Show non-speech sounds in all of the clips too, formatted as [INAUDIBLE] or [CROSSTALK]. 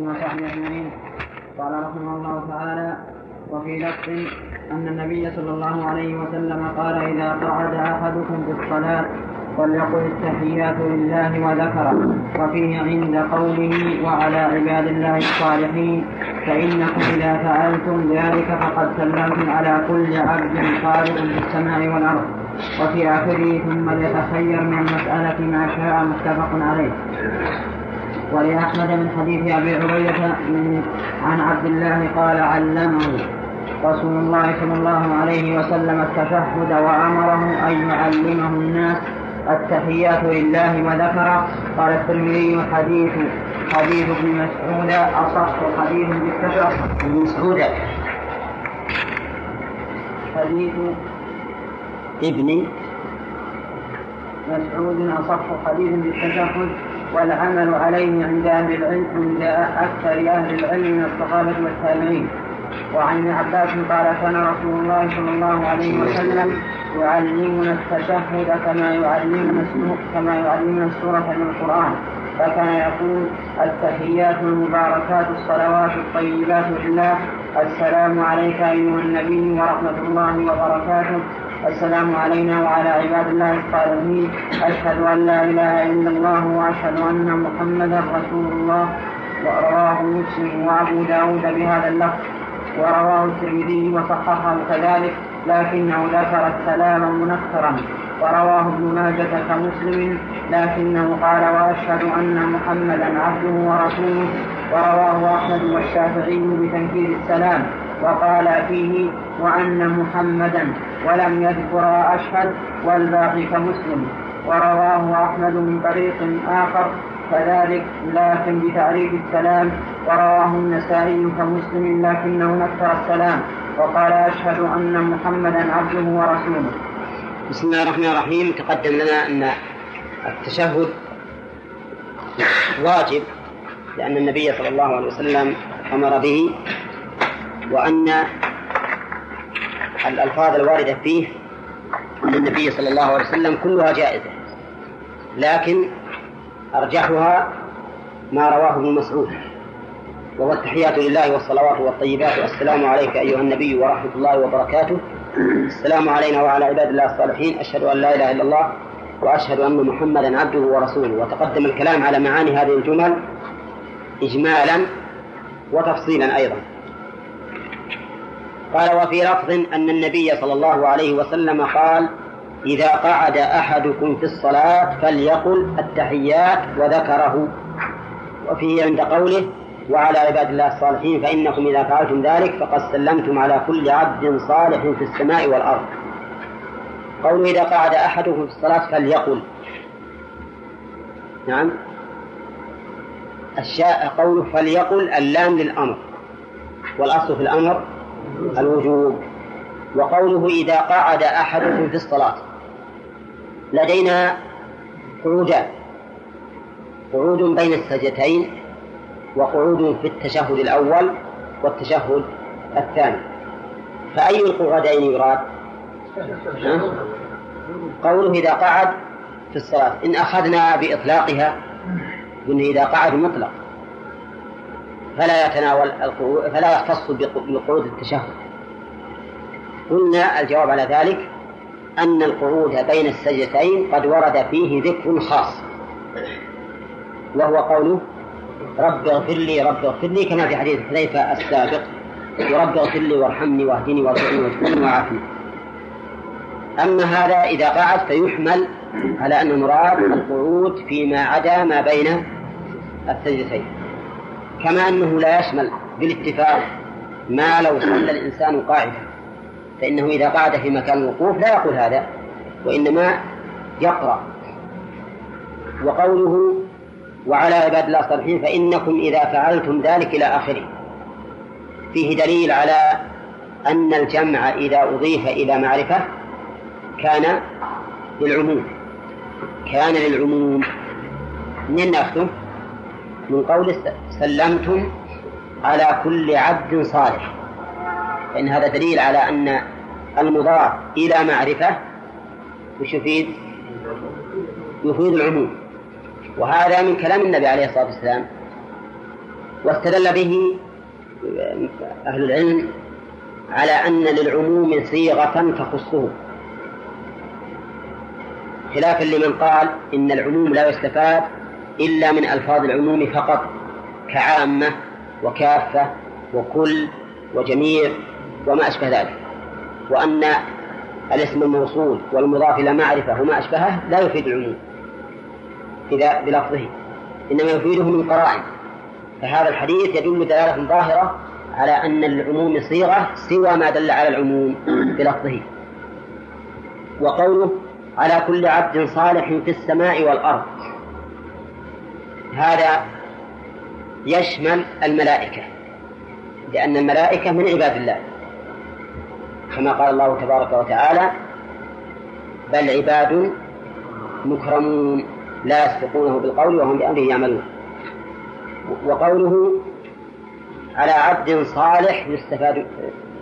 اجمعين قال رحمه الله تعالى وفي لفظ أن النبي صلى الله عليه وسلم قال إذا قعد أحدكم في الصلاة فليقل التحيات لله وذكره. وفيه عند قوله وعلى عباد الله الصالحين فإنكم إذا فعلتم ذلك فقد سلمتم على كل عبد خالق في السماء والأرض. وفي آخره ثم ليتخير من المسألة ما شاء متفق عليه. ولأحمد من حديث أبي عبيدة عن عبد الله قال علمه رسول الله صلى الله عليه وسلم التشهد وأمره أن يعلمه الناس التحيات لله وذكر قال الترمذي حديث حديث ابن مسعود أصح حديث بالتشهد. ابن مسعود. حديث ابن مسعود أصح حديث بالتشهد. والعمل عليه عند أهل العلم عند أكثر أهل العلم من الصحابة والتابعين. وعن ابن عباس قال كان رسول الله صلى الله عليه وسلم يعلمنا التشهد كما يعلمنا كما يعلمنا السورة من القرآن. فكان يقول التحيات المباركات الصلوات الطيبات لله. السلام عليك أيها النبي ورحمة الله وبركاته. السلام علينا وعلى عباد الله الصالحين. أشهد أن لا إله إلا الله وأشهد أن محمدا رسول الله ورواه مسلم وأبو داود بهذا اللفظ. ورواه الترمذي وصححه كذلك. لكنه ذكر السلام منكرا. ورواه ابن ماجة كمسلم. لكنه قال وأشهد أن محمدا عبده ورسوله. ورواه أحمد والشافعي بتنكير السلام. وقال فيه وأن محمدا ولم يذكر أشهد والباقي كمسلم. ورواه أحمد من طريق آخر كذلك لكن بتعريف السلام. ورواه النسائي كمسلم لكنه نكر السلام. وقال أشهد أن محمدا عبده ورسوله. بسم الله الرحمن الرحيم. تقدم لنا أن التشهد واجب لأن النبي صلى الله عليه وسلم أمر به وأن الألفاظ الواردة فيه من النبي صلى الله عليه وسلم كلها جائزة لكن أرجحها ما رواه ابن مسعود. وهو التحيات لله والصلوات والطيبات. والسلام عليك أيها النبي ورحمة الله وبركاته. السلام علينا وعلى عباد الله الصالحين. أشهد أن لا إله إلا الله وأشهد أن محمدا عبده ورسوله. وتقدم الكلام على معاني هذه الجمل إجمالا وتفصيلا أيضا. قال وفي لفظ أن النبي صلى الله عليه وسلم قال إذا قعد أحدكم في الصلاة فليقل التحيات وذكره. وفيه عند قوله وعلى عباد الله الصالحين فإنكم إذا فعلتم ذلك فقد سلمتم على كل عبد صالح في السماء والأرض. قوله إذا قعد أحدكم في الصلاة فليقل. نعم. الشاء قوله فليقل اللام للأمر. والأصل في الأمر الوجوب. وقوله إذا قعد أحدكم في الصلاة. لدينا قعودان قعود بين السجدتين وقعود في التشهد الأول والتشهد الثاني. فأي القعودين يراد؟ قوله إذا قعد في الصلاة. إن أخذنا بإطلاقها قلنا إذا قعد مطلق. فلا يتناول فلا يختص بقعود التشهد. قلنا الجواب على ذلك أن القعود بين السجدتين قد ورد فيه ذكر خاص. وهو قوله رب اغفر لي رب اغفر لي كما في حديث حذيفة السابق. ورب اغفر لي وارحمني واهدني وارزقني واجبرني وعافني. أما هذا إذا قعد فيحمل على أن المراد القعود فيما عدا ما بين السجدتين. كما أنه لا يشمل بالاتفاق ما لو صلى الإنسان قاعدا. فإنه إذا قعد في مكان الوقوف لا يقول هذا وإنما يقرأ. وقوله وعلى عباد الله الصالحين فإنكم إذا فعلتم ذلك إلى آخره. فيه دليل على أن الجمع إذا أضيف إلى معرفة كان للعموم. كان للعموم. من ناخذه؟ من قول سلمتم على كل عبد صالح. فإن هذا دليل على أن المضاف إلى معرفة وش يفيد؟ يفيد العموم. وهذا من كلام النبي عليه الصلاة والسلام. واستدل به أهل العلم على أن للعموم صيغة تخصه. خلافا لمن قال إن العموم لا يستفاد إلا من ألفاظ العموم فقط. كعامة وكافة وكل وجميع وما أشبه ذلك. وأن الاسم الموصول والمضاف إلى معرفة وما أشبهه لا يفيد العموم. إذا بلفظه. إنما يفيده من قرائن. فهذا الحديث يدل دلالة ظاهرة على أن العموم صيغة سوى ما دل على العموم [CLEARS THROAT] بلفظه. وقوله على كل عبد صالح في السماء والأرض. هذا يشمل الملائكة لأن الملائكة من عباد الله. كما قال الله تبارك وتعالى بل عباد مكرمون لا يسبقونه بالقول وهم بأمره يعملون. وقوله على عبد صالح يستفاد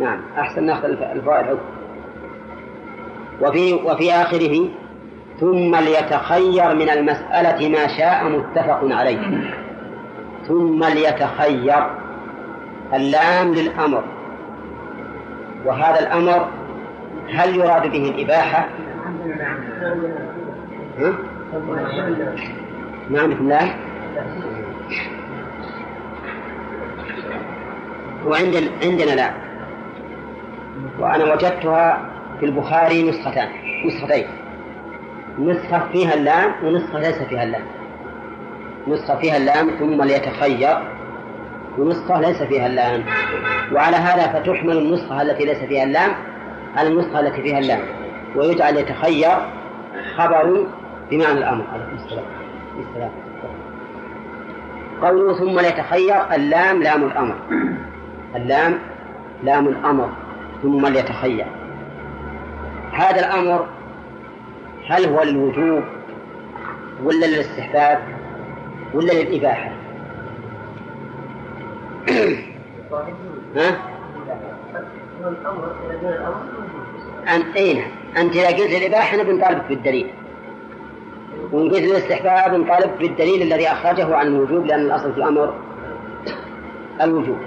نعم أحسن ناخذ الفوائد وفي وفي آخره ثم ليتخير من المسألة ما شاء متفق عليه. ثم ليتخير اللام للأمر. وهذا الأمر هل يراد به الإباحة؟ نعم الله. وعندنا عندنا لا. وأنا وجدتها في البخاري نسختان نسختين. نسخة فيها اللام ونسخة ليس فيها اللام. نسخة فيها اللام ثم ليتخير. ونسخة ليس فيها اللام. وعلى هذا فتحمل النسخة التي ليس فيها اللام على النسخة التي فيها اللام. ويجعل يتخير خبر بمعنى الأمر. عليكم السلام السلام. قوله ثم ليتخير اللام لام الأمر. اللام لام الأمر ثم ليتخير. هذا الأمر هل هو للوجوب ولا للاستحباب؟ ولا للإباحة [COUGHS] ها؟ أنت أين؟ أنت إذا قلت الإباحة بنطالبك بالدليل. وإن قلت الاستحباب نطالب بالدليل الذي أخرجه عن الوجوب لأن الأصل في الأمر الوجوب.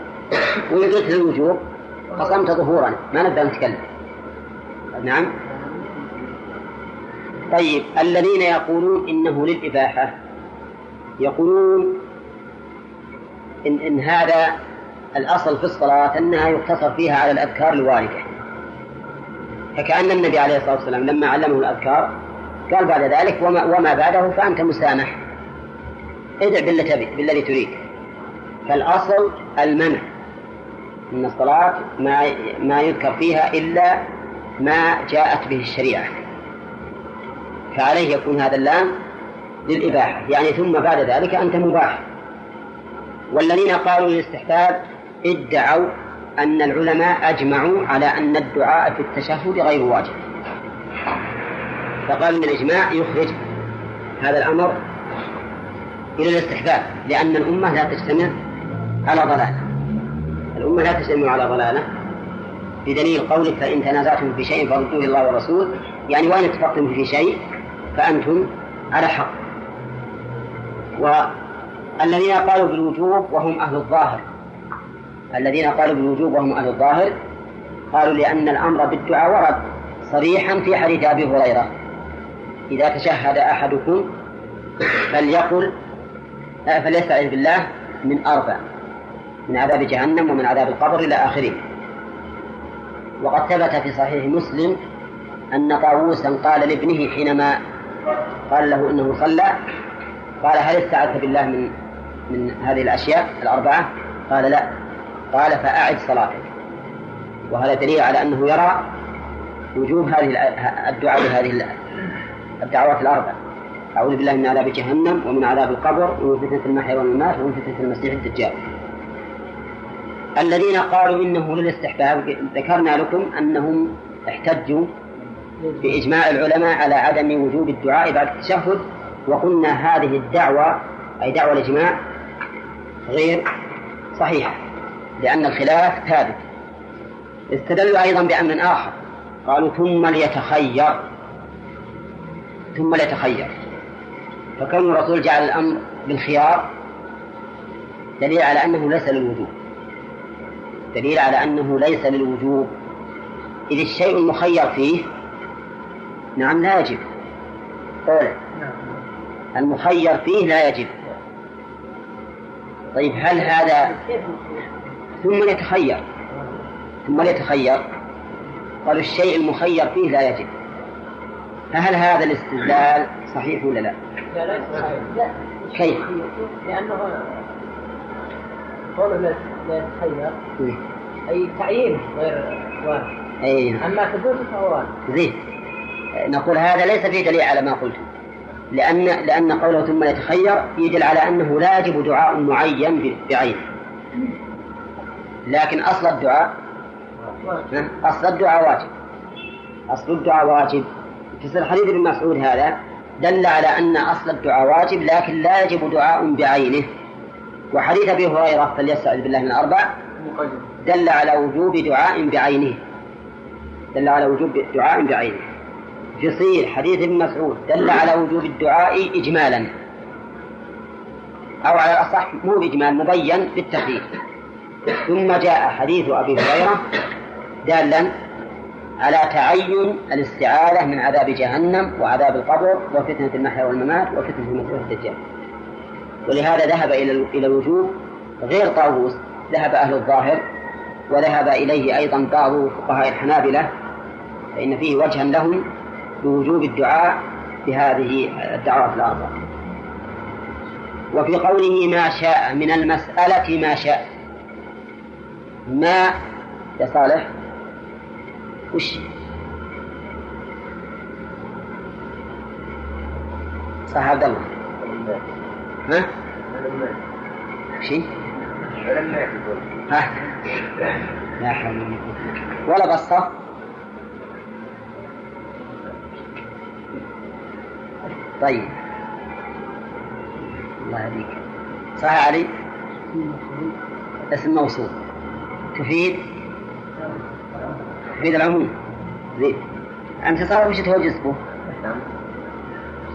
وإن قلت الوجوب قسمت ظهورا. ما نبدأ نتكلم. نعم. طيب الذين يقولون إنه للإباحة يقولون إن, إن هذا الأصل في الصلاة أنها يقتصر فيها على الأذكار الواردة. فكأن النبي عليه الصلاة والسلام لما علمه الأذكار قال بعد ذلك وما, وما بعده فأنت مسامح. ادع بالذي تريد. فالأصل المنع من الصلاة ما ما يذكر فيها إلا ما جاءت به الشريعة. فعليه يكون هذا اللام للإباحة. يعني ثم بعد ذلك أنت مباح. والذين قالوا للاستحباب ادعوا أن العلماء أجمعوا على أن الدعاء في التشهد غير واجب. فقال أن الإجماع يخرج هذا الأمر إلى الاستحباب لأن الأمة لا تجتمع على ضلالة. الأمة لا تجتمع على ضلالة بدليل قولك فإن تنازعتم في شيء فردوه الله والرسول. يعني وإن اتفقتم في شيء فأنتم على حق. والذين قالوا بالوجوب وهم أهل الظاهر. الذين قالوا بالوجوب وهم أهل الظاهر قالوا لأن الأمر بالدعاء ورد صريحا في حديث أبي هريرة. إذا تشهد أحدكم فليقل فليستعذ بالله من أربع من عذاب جهنم ومن عذاب القبر إلى آخره. وقد ثبت في صحيح مسلم أن طاووسا قال لابنه حينما قال له إنه صلى قال هل استعذت بالله من من هذه الأشياء الأربعة؟ قال لا. قال فأعد صلاتك. وهذا دليل على أنه يرى وجوب هذه الدعاء بهذه الدعوات الأربع. أعوذ بالله من عذاب جهنم ومن عذاب القبر ومن فتنة المحيا والممات ومن فتنة المسيح الدجال. الذين قالوا إنه للاستحباب ذكرنا لكم أنهم احتجوا بإجماع العلماء على عدم وجوب الدعاء بعد التشهد وقلنا هذه الدعوة أي دعوة الإجماع غير صحيحة لأن الخلاف ثابت. استدلوا أيضا بأمر آخر. قالوا ثم ليتخير. ثم ليتخير. فكون الرسول جعل الأمر بالخيار دليل على أنه ليس للوجوب. دليل على أنه ليس للوجوب. إذ الشيء المخير فيه نعم لا يجب. قول. المخير فيه لا يجب طيب هل هذا ثم يتخير؟ ثم يتخير. قالوا الشيء المخير فيه لا يجب فهل هذا الاستدلال صحيح ولا لا؟ لا لا لا كيف؟ لأنه قوله لا يتخير أي تعيين غير واجب أي. أما ثبوته فهو واجب زين. نقول هذا ليس فيه دليل على ما قلت. لأن لأن قوله ثم يتخير يدل على أنه لا يجب دعاء معين بعينه لكن أصل الدعاء أصل الدعاء واجب. أصل الدعاء واجب. في حديث ابن مسعود هذا دل على أن أصل الدعاء واجب لكن لا يجب دعاء بعينه. وحديث أبي هريرة فليستعذ بالله من الأربع دل على وجوب دعاء بعينه. دل على وجوب دعاء بعينه. يصير حديث ابن مسعود دل على وجوب الدعاء إجمالا. أو على الأصح مو بإجمال مبين بالتحديد. ثم جاء حديث أبي هريرة دالا على تعين الاستعاذة من عذاب جهنم وعذاب القبر وفتنة المحيا والممات وفتنة المسيح الدجال. ولهذا ذهب إلى إلى الوجوب غير طاووس. ذهب أهل الظاهر وذهب إليه أيضا بعض فقهاء الحنابلة فإن فيه وجها لهم بوجوب الدعاء بهذه الدعوات الأربع وفي قوله ما شاء من المسألة ما شاء ما يا صالح وش صح عبد الله ها؟ شيء؟ ها؟ لا حول ولا قوة ولا بسطة طيب. الله يهديك. صح علي؟ اسم موصول. تفيد؟ تفيد العموم. زين. أنت صار وش توجس به؟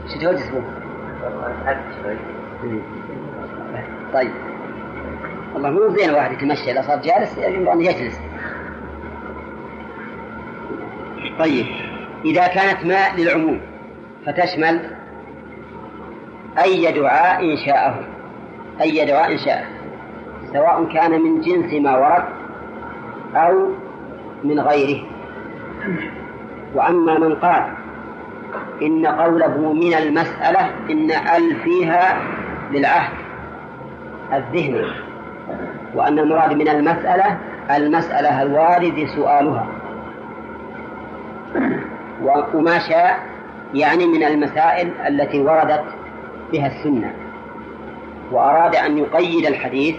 وش به؟ طيب. والله مو زين الواحد يتمشى إذا صار جالس يجب أن يجلس. طيب. إذا كانت ماء للعموم فتشمل أي دعاء شاءه. أي دعاء شاءه. سواء كان من جنس ما ورد أو من غيره. وأما من قال إن قوله من المسألة إن أل فيها للعهد الذهني وأن المراد من المسألة المسألة الوارد سؤالها. وما شاء يعني من المسائل التي وردت بها السنة وأراد أن يقيد الحديث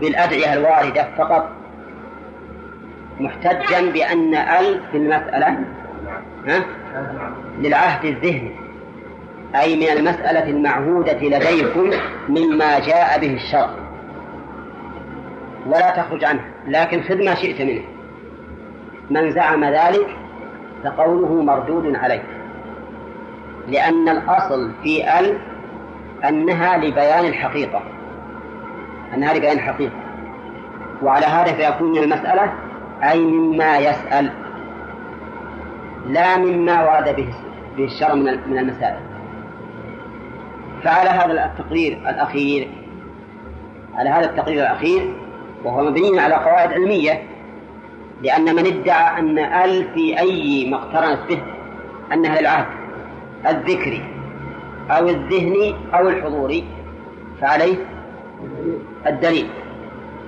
بالأدعية الواردة فقط محتجا بأن ال في المسألة ها للعهد الذهني أي من المسألة المعهودة لديكم مما جاء به الشرع. ولا تخرج عنه لكن خذ ما شئت منه. من زعم ذلك فقوله مردود عليه لأن الأصل في ال أنها لبيان الحقيقة. أنها لبيان الحقيقة. وعلى هذا فيكون المسألة أي مما يسأل. لا مما ورد به الشرع من المسائل. فعلى هذا التقرير الأخير على هذا التقرير الأخير وهو مبني على قواعد علمية لأن من ادعى أن ال في أي ما اقترنت به أنها للعهد. الذكري أو الذهني أو الحضوري فعليه الدليل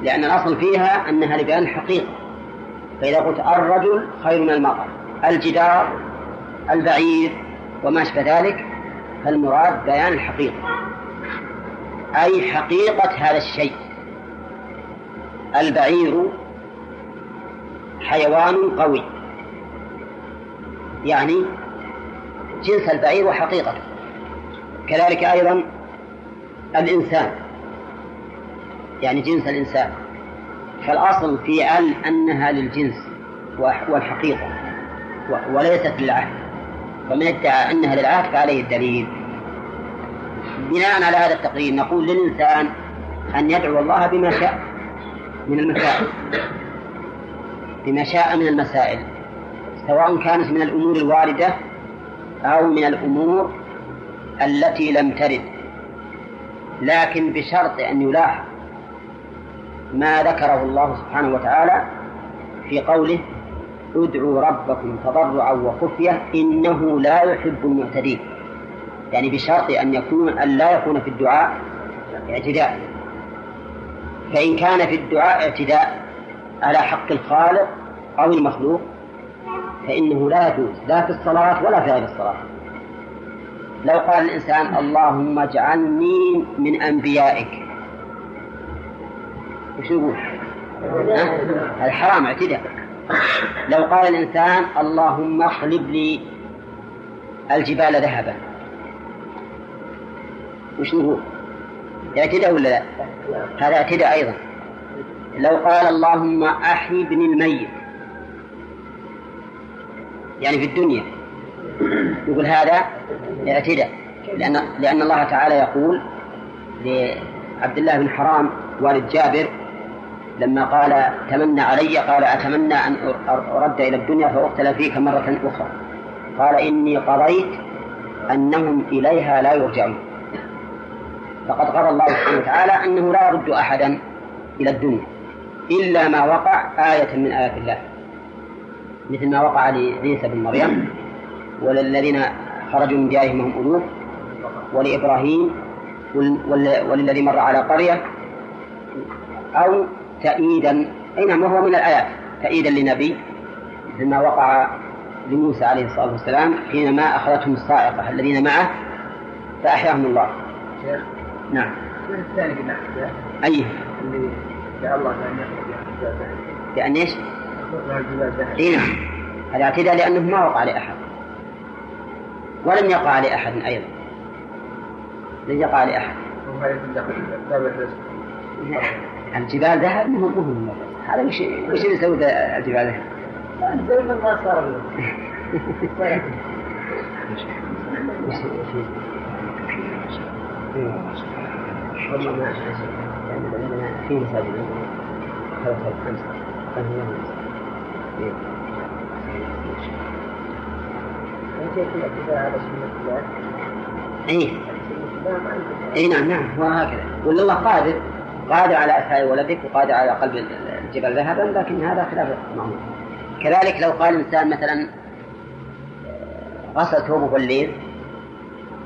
لأن الأصل فيها أنها لبيان الحقيقة فإذا قلت الرجل خير من المرأة الجدار البعير وما أشبه ذلك فالمراد بيان الحقيقة أي حقيقة هذا الشيء. البعير حيوان قوي يعني جنس البعير وحقيقته كذلك أيضا الإنسان. يعني جنس الإنسان. فالأصل في ال أنها للجنس والحقيقة. وليست للعهد. فمن ادعى أنها للعهد فعليه الدليل. بناء على هذا التقرير نقول للإنسان أن يدعو الله بما شاء من المسائل. بما شاء من المسائل. سواء كانت من الأمور الواردة أو من الأمور التي لم ترد لكن بشرط أن يلاحظ ما ذكره الله سبحانه وتعالى في قوله ادعوا ربكم تضرعا وخفية إنه لا يحب المعتدين يعني بشرط أن يكون أن لا يكون في الدعاء اعتداء. فإن كان في الدعاء اعتداء على حق الخالق أو المخلوق فإنه لا يجوز لا في الصلاة ولا في غير الصلاة. لو قال الإنسان اللهم اجعلني من أنبيائك. وش يقول؟ هذا حرام اعتداء لو قال الإنسان اللهم اقلب لي الجبال ذهبا. وش نقول؟ اعتداء ولا لا؟ هذا اعتداء أيضا. لو قال اللهم أحي ابن الميت. يعني في الدنيا. يقول هذا اعتداء لأن لأن الله تعالى يقول لعبد الله بن حرام والد جابر لما قال تمنى علي قال أتمنى أن أرد إلى الدنيا فأقتل فيك مرة أخرى. قال إني قضيت أنهم إليها لا يرجعون. فقد قضى الله سبحانه وتعالى أنه لا يرد أحدا إلى الدنيا إلا ما وقع آية من آيات الله. مثل ما وقع لعيسى بن مريم وللذين خرجوا من ديارهم وهم ألوف ولإبراهيم وللذي مر على قرية أو تأييدا أي نعم وهو من الآيات تأييدا لنبي مثل ما وقع لموسى عليه الصلاة والسلام حينما أخذتهم الصاعقة الذين معه فأحياهم الله. نعم. الثاني أي اللي الله بأن إيش؟ اي نعم. هذا اعتداء لأنه ما وقع لأحد. ولم يقع لأحد أيضا. لم يقع لأحد. الجبال ذهب مو مهم هذا. وش وش يسوي الجبال ذهب؟ دائما ما صار [LAUGHS] في مساجد. خمسة اي اي نعم نعم. هو هكذا ولا الله قادر قادر على اسعى ولدك وقادر على قلب الجبل ذهبا لكن هذا خلاف معروف كذلك لو قال الانسان مثلا غسل ثوبه الليل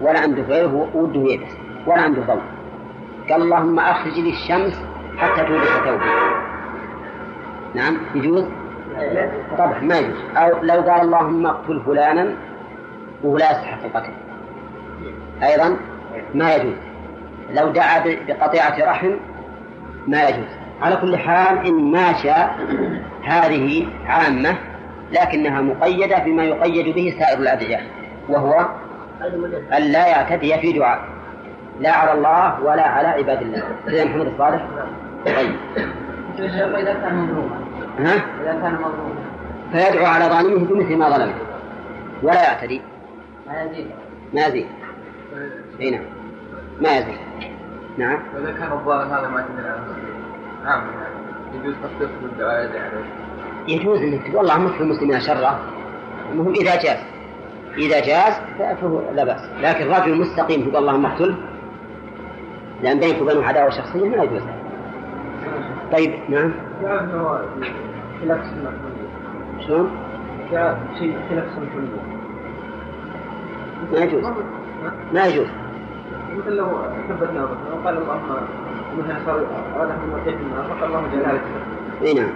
ولا عنده غيره وده يلبس ولا عنده ضوء. قال اللهم أخرج لي الشمس حتى تولد ثوبي. نعم يجوز؟ طبعا ما يجوز. أو لو قال اللهم اقتل فلانا وهو لا يستحق القتل أيضا ما يجوز. لو دعا بقطيعة رحم ما يجوز. على كل حال إن ما شاء هذه عامة لكنها مقيدة بما يقيد به سائر الأدعية وهو أن لا يعتدي في دعاء. لا على الله ولا على عباد الله. سيدنا محمد الصالح طيب. ها؟ إذا كان مظلوما فيدعو على ظالمه بمثل ما ظلمه. ولا يعتدي. ما يزيد. ما يزيد. إي نعم. ما يزيد. نعم. وإذا كان الظالم هذا ما يعتدي على نعم يجوز تصديق الدعاء عليه. يجوز إنك تقول اللهم اكفي المسلمين شره المهم إذا جاز. إذا جاز فهو لا بأس. لكن رجل مستقيم تقول اللهم اقتله لأن بينك وبينه عداوة شخصية ما يجوز. طيب نعم. شلون؟ شيء خلاف ما يجوز. ما يجوز. مثل لو ثبتنا مثلا وقال اللهم مثلا صار اراد احد المرتين فقال اللهم جعلها لك. إي نعم.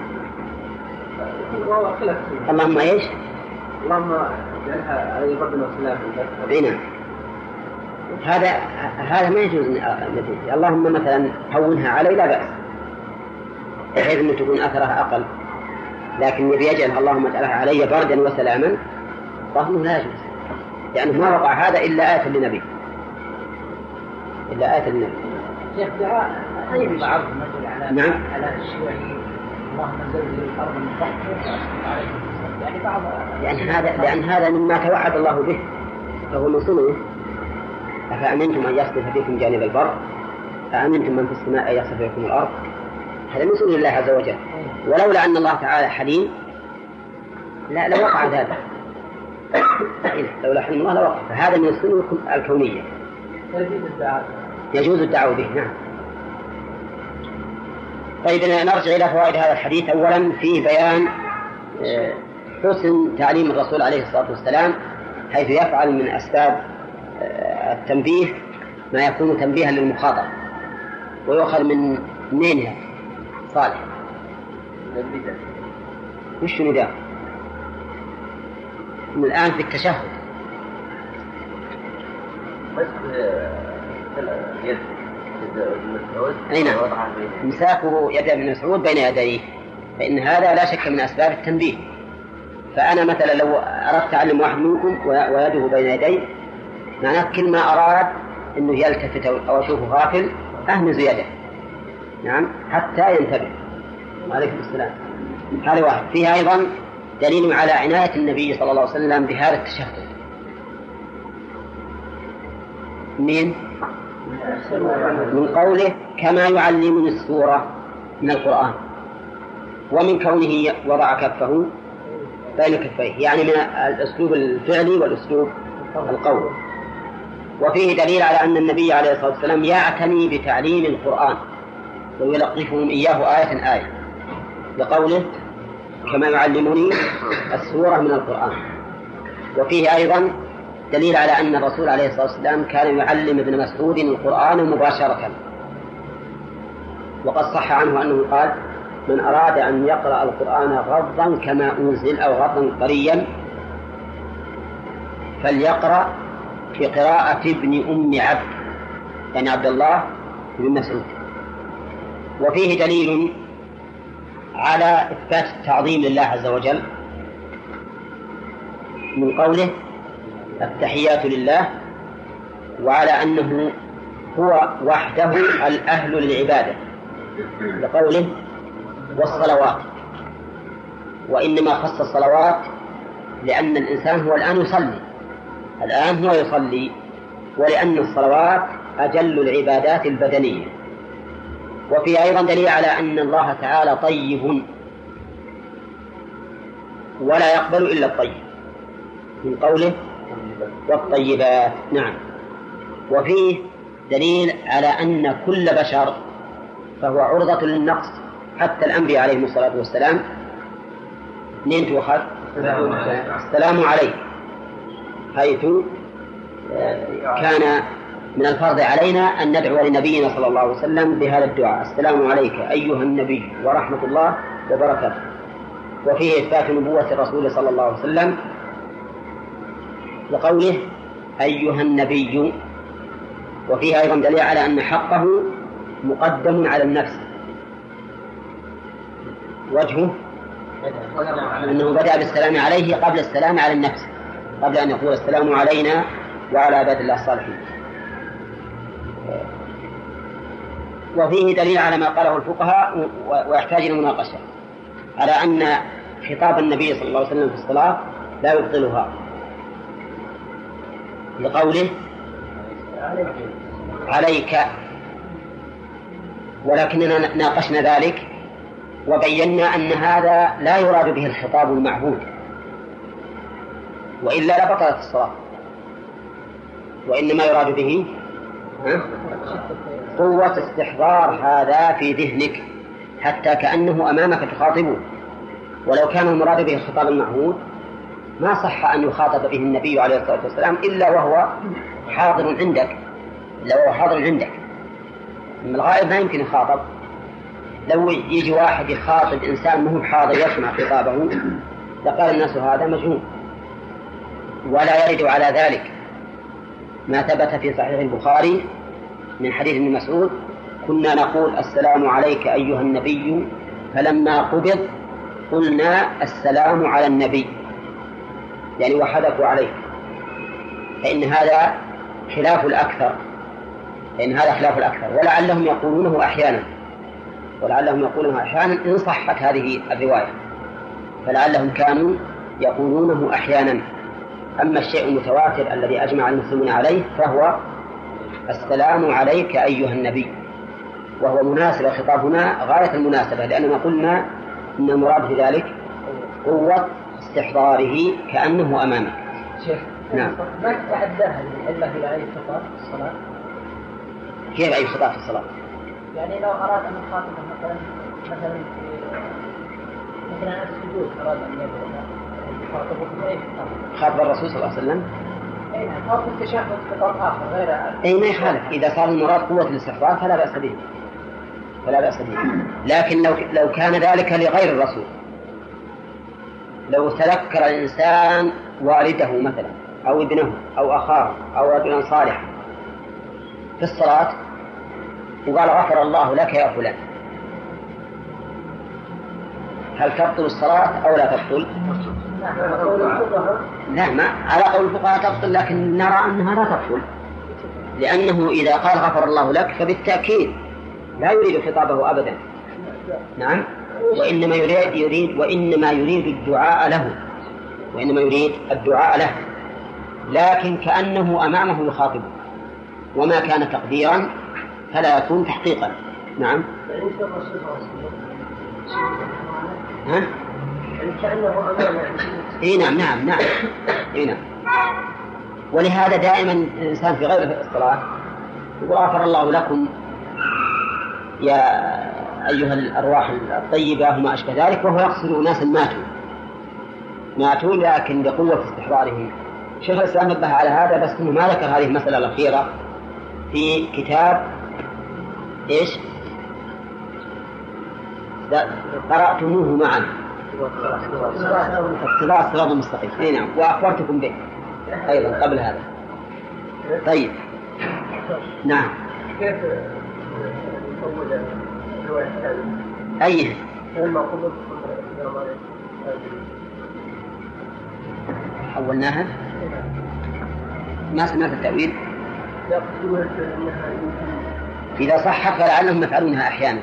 اللهم إيش؟ اللهم اجعلها علي ربنا وسلام إي نعم. هذا هذا ما يجوز اللهم مثلا هونها علي لا بأس. بحيث أنه تكون أثرها أقل. لكن يبي يجعل اللهم اجعلها علي بردا وسلاما. فهمه لا يجوز. لأنه ما وقع هذا إلا آية للنبي. إلا آية للنبي. شيخ أي بعض على نعم. على الشيوعيين اللهم زلزل الأرض من تحت. يعني بعض يعني هذا لأن هذا مما توعد الله به. فهو من صنعه. أفأمنتم أن يصرف فيكم جانب البر؟ أأمنتم من في السماء أن يخسف بكم الأرض؟ هذا من سنن الله عز وجل. ولولا أن الله تعالى حليم لا لوقع ذلك. لولا حلم الله لوقع فهذا من السنن الكونية. يجوز الدعوة به نعم. طيب نرجع إلى فوائد هذا الحديث. أولا فيه بيان آه، حسن تعليم الرسول عليه الصلاة والسلام حيث يفعل من أسباب آه، التنبيه ما يكون تنبيها للمخاطر ويؤخذ من منين صالح. وش نداء من الآن في التشهد. أي نعم. إمساكه يد ابن مسعود بين يديه. فإن هذا لا شك من أسباب التنبيه. فأنا مثلا لو أردت أعلم واحد منكم ويده بين يديه معناه كل ما أراد أنه يلتفت أو أشوفه غافل أهمز يده. نعم. حتى ينتبه. وعليكم السلام. هذا واحد. فيها أيضا دليل على عناية النبي صلى الله عليه وسلم بهذا التشهد. من من قوله كما يعلمني السورة من القرآن. ومن كونه وضع كفه بين كفيه. يعني من الأسلوب الفعلي والأسلوب القولي وفيه دليل على أن النبي عليه الصلاة والسلام يعتني بتعليم القرآن. ويلقفهم إياه آية آية لقوله كما يعلمني السورة من القرآن. وفيه أيضا دليل على أن الرسول عليه الصلاة والسلام كان يعلم ابن مسعود القرآن مباشرة. وقد صح عنه أنه قال من أراد أن يقرأ القرآن غضا كما أنزل أو غضا طريا فليقرأ بقراءة ابن أم عبد يعني عبد الله بن مسعود. وفيه دليل على إثبات التعظيم لله عز وجل من قوله التحيات لله وعلى أنه هو وحده الأهل للعبادة لقوله والصلوات. وإنما خص الصلوات لأن الإنسان هو الآن يصلي. الآن هو يصلي ولأن الصلوات أجل العبادات البدنية. وفي أيضا دليل على أن الله تعالى طيب. ولا يقبل إلا الطيب. من قوله والطيبات. نعم. وفيه دليل على أن كل بشر فهو عرضة للنقص حتى الأنبياء عليهم الصلاة والسلام. منين تؤخذ؟ السلام عليك. حيث كان من الفرض علينا أن ندعو لنبينا صلى الله عليه وسلم بهذا الدعاء. السلام عليك أيها النبي ورحمة الله وبركاته. وفيه إثبات نبوة الرسول صلى الله عليه وسلم لقوله أيها النبي. وفيه أيضا دليل على أن حقه مقدم على النفس. وجهه أنه بدأ بالسلام عليه قبل السلام على النفس قبل أن يقول السلام علينا وعلى عباد الله الصالحين. وفيه دليل على ما قاله الفقهاء ويحتاج إلى مناقشة. على أن خطاب النبي صلى الله عليه وسلم في الصلاة لا يبطلها. لقوله عليك. ولكننا ناقشنا ذلك وبينا أن هذا لا يراد به الخطاب المعهود. وإلا لبطلت الصلاة. وإنما يراد به قوة استحضار هذا في ذهنك حتى كأنه أمامك تخاطبه. ولو كان المراد به الخطاب المعهود ما صح أن يخاطب به النبي عليه الصلاة والسلام إلا وهو حاضر عندك إلا وهو حاضر عندك. الغائب ما يمكن يخاطب. لو يجي واحد يخاطب إنسان مو حاضر يسمع خطابه لقال الناس هذا مجنون. ولا يرد على ذلك ما ثبت في صحيح البخاري من حديث ابن مسعود كنا نقول السلام عليك أيها النبي فلما قبض قلنا السلام على النبي. يعني وحدثوا عليه. فإن هذا خلاف الأكثر. فإن هذا خلاف الأكثر. ولعلهم يقولونه أحيانا. ولعلهم يقولونه أحيانا إن صحت هذه الرواية. فلعلهم كانوا يقولونه أحيانا. أما الشيء المتواتر الذي أجمع المسلمون عليه فهو السلام عليك أيها النبي وهو مناسب الخطاب هنا غاية المناسبة لأننا قلنا أن المراد في ذلك قوة استحضاره كأنه أمامك شيخ نعم ما تتعداها العلة إلى أي خطاب في الصلاة؟ كيف أي خطاب في الصلاة؟ يعني لو أراد أن يخاطبه مثلا مثلا مثلا السجود أراد أن يخاطبه؟ خاطب الرسول صلى الله عليه وسلم اي أو ما يخالف إذا صار المراد قوة الاستحضار فلا بأس به. فلا بأس به. لكن لو لو كان ذلك لغير الرسول. لو تذكر الإنسان والده مثلا أو ابنه أو أخاه أو رجلا صالحا في الصلاة وقال غفر الله لك يا فلان. هل تبطل الصلاة أو لا تبطل؟ لا. ما على قول الفقهاء تبطل لكن نرى أنها لا تبطل. لأنه إذا قال غفر الله لك فبالتأكيد لا يريد خطابه أبدا. نعم. وإنما يريد, يريد وإنما يريد الدعاء له. وإنما يريد الدعاء له. لكن كأنه أمامه يخاطبه وما كان تقديرا فلا يكون تحقيقا. نعم. ها؟ كأنه أمامه إي نعم نعم نعم. إي نعم. ولهذا دائما الإنسان في غير الصلاة يقول غفر الله لكم يا أيها الأرواح الطيبة وما أشبه ذلك وهو يقصد اناسا ماتوا. ماتوا لكن بقوة استحضارهم شيخ الإسلام نبه على هذا بس إنه ما ذكر هذه المسألة الأخيرة في كتاب إيش؟ قرأتموه معا. الصراط المستقيم اي نعم. وأخبرتكم به. أيضا قبل هذا. طيب. نعم. كيف أي. حولناها. ما سمعت التأويل؟ إذا صحت فلعلهم يفعلونها أحيانا.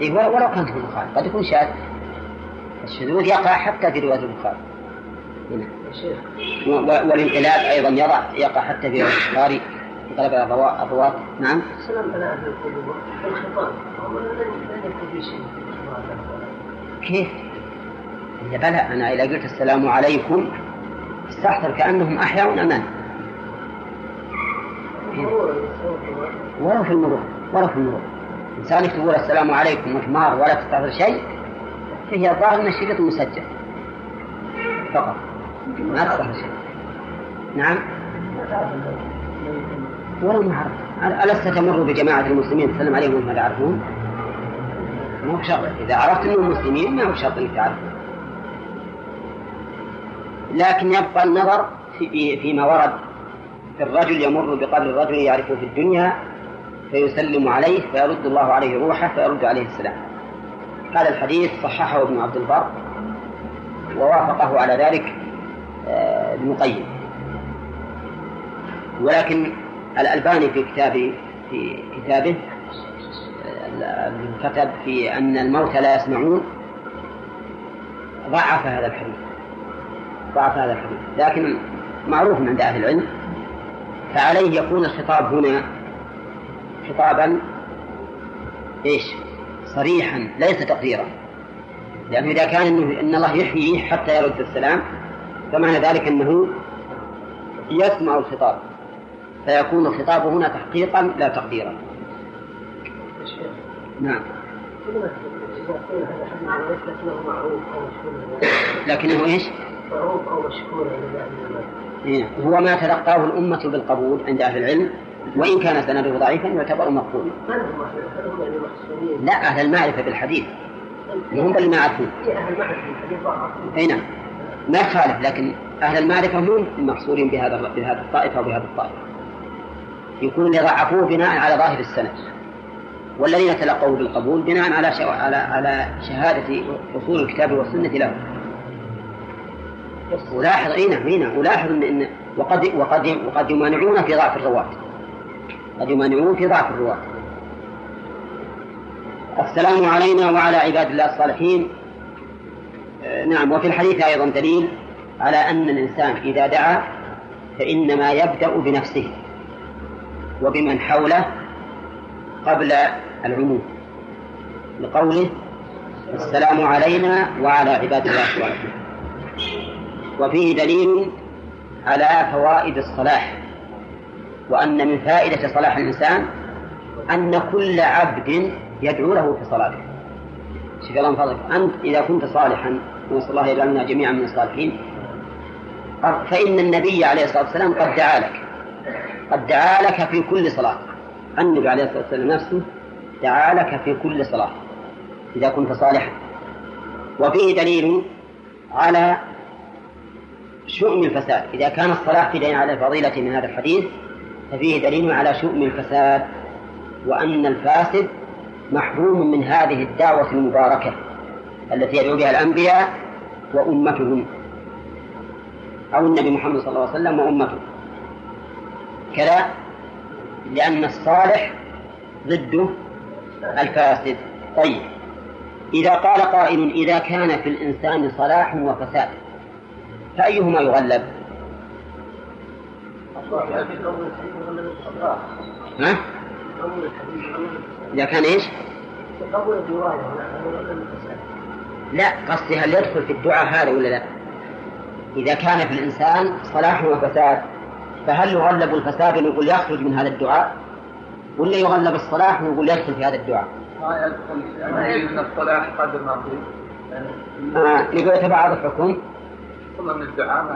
إيه ولو كانت في البخاري. قد يكون شاذ. الشذوذ يقع حتى في رواية البخاري. والانقلاب أيضا يضع يقع حتى في رواية البخاري. انقلب الرواة. نعم. كيف؟ يا بلى. أنا إذا قلت السلام عليكم استحضر كأنهم أحياء أمان. ولو في المرور ولو في المرور إنسان تقول السلام عليكم وحمار ولا تستحضر شيء فهي الظاهر من الشريط المسجل فقط. ما تستحضر شيء. نعم. ولا معرف ألست تمر بجماعة المسلمين؟ تسلم عليهم وهم لا يعرفون؟ ما هو شرط. إذا عرفت أنهم مسلمين ما هو شرط أنك تعرفهم لكن يبقى النظر في فيما ورد في الرجل يمر بقبر الرجل يعرفه في الدنيا فيسلم عليه فيرد الله عليه روحه فيرد عليه السلام. هذا الحديث صححه ابن عبد البر ووافقه على ذلك آه، ابن القيم. ولكن الألباني في كتابه في كتابه آه، كتب في أن الموتى لا يسمعون ضعف هذا الحديث. ضعف هذا الحديث. لكن معروف عند أهل العلم فعليه يكون الخطاب هنا خطابا إيش؟ صريحا ليس تقديرا لأنه إذا كان إنه إن الله يحييه حتى يرد السلام فمعنى ذلك أنه يسمع الخطاب فيكون الخطاب هنا تحقيقا لا تقديرا نعم لكنه إيش؟ معروف أو مشهور إيه. هو ما تلقاه الأمة بالقبول عند أهل العلم وإن كان سنده ضعيفا يعتبر مقبولا لا أهل المعرفة بالحديث. هم اللي ما يعرفون. أي نعم. ما يخالف لكن أهل المعرفة هم المحصورين بهذا بهذه الطائفة وبهذه الطائفة. يكون اللي ضعفوه بناء على ظاهر السند والذين تلقوا بالقبول بناء على شو... على على شهادة أصول الكتاب والسنة له ولاحظ أي نعم ولاحظ إن وقد وقد وقد يمانعون في ضعف الرواة. قد يمانعون في ضعف الرواة. السلام علينا وعلى عباد الله الصالحين. آه، نعم وفي الحديث أيضا دليل على أن الإنسان إذا دعا فإنما يبدأ بنفسه وبمن حوله قبل العموم. لقوله السلام علينا وعلى عباد الله الصالحين. وفيه دليل على فوائد الصلاح. وأن من فائدة صلاح الإنسان أن كل عبد يدعو له في صلاته. شوف الله فضلك. أنت إذا كنت صالحا ونسأل الله يجعلنا جميعا من الصالحين. فإن النبي عليه الصلاة والسلام قد دعا لك. قد دعا لك في كل صلاة. النبي عليه الصلاة والسلام نفسه دعا لك في كل صلاة إذا كنت صالحا. وفيه دليل على شؤم الفساد. إذا كان الصلاح دليل على الفضيلة من هذا الحديث ففيه دليل على شؤم الفساد وأن الفاسد محروم من هذه الدعوة المباركة التي يدعو بها الأنبياء وأمتهم أو النبي محمد صلى الله عليه وسلم وأمته كذا لأن الصالح ضده الفاسد طيب إذا قال قائل إذا كان في الإنسان صلاح وفساد فأيهما يغلب؟ ها؟ إذا كان إيش؟ لا قصدي هل يدخل في الدعاء هذا ولا لا؟ إذا كان في الإنسان صلاح وفساد فهل يغلب الفساد ونقول يخرج من هذا الدعاء؟ ولا يغلب الصلاح ونقول يدخل في هذا الدعاء؟ ما يدخل يعني الصلاح قدر ما آه نقول يتبعض الحكم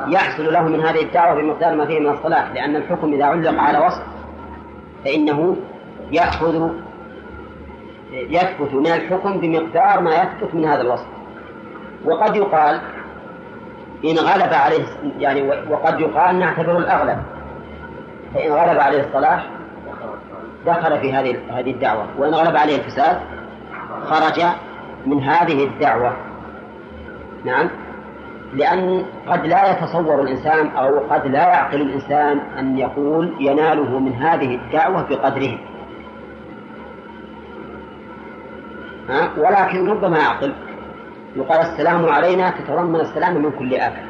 يحصل له من هذه الدعوة بمقدار ما فيه من الصلاح لأن الحكم إذا علق على وصف فإنه يأخذ يثبت من الحكم بمقدار ما يثبت من هذا الوصف. وقد يقال إن غلب عليه يعني وقد يقال نعتبر الأغلب. فإن غلب عليه الصلاح دخل في هذه هذه الدعوة وإن غلب عليه الفساد خرج من هذه الدعوة. نعم. لأن قد لا يتصور الإنسان أو قد لا يعقل الإنسان أن يقول يناله من هذه الدعوة بقدره. ها؟ ولكن ربما يعقل. يقال السلام علينا تتضمن السلام من كل آفة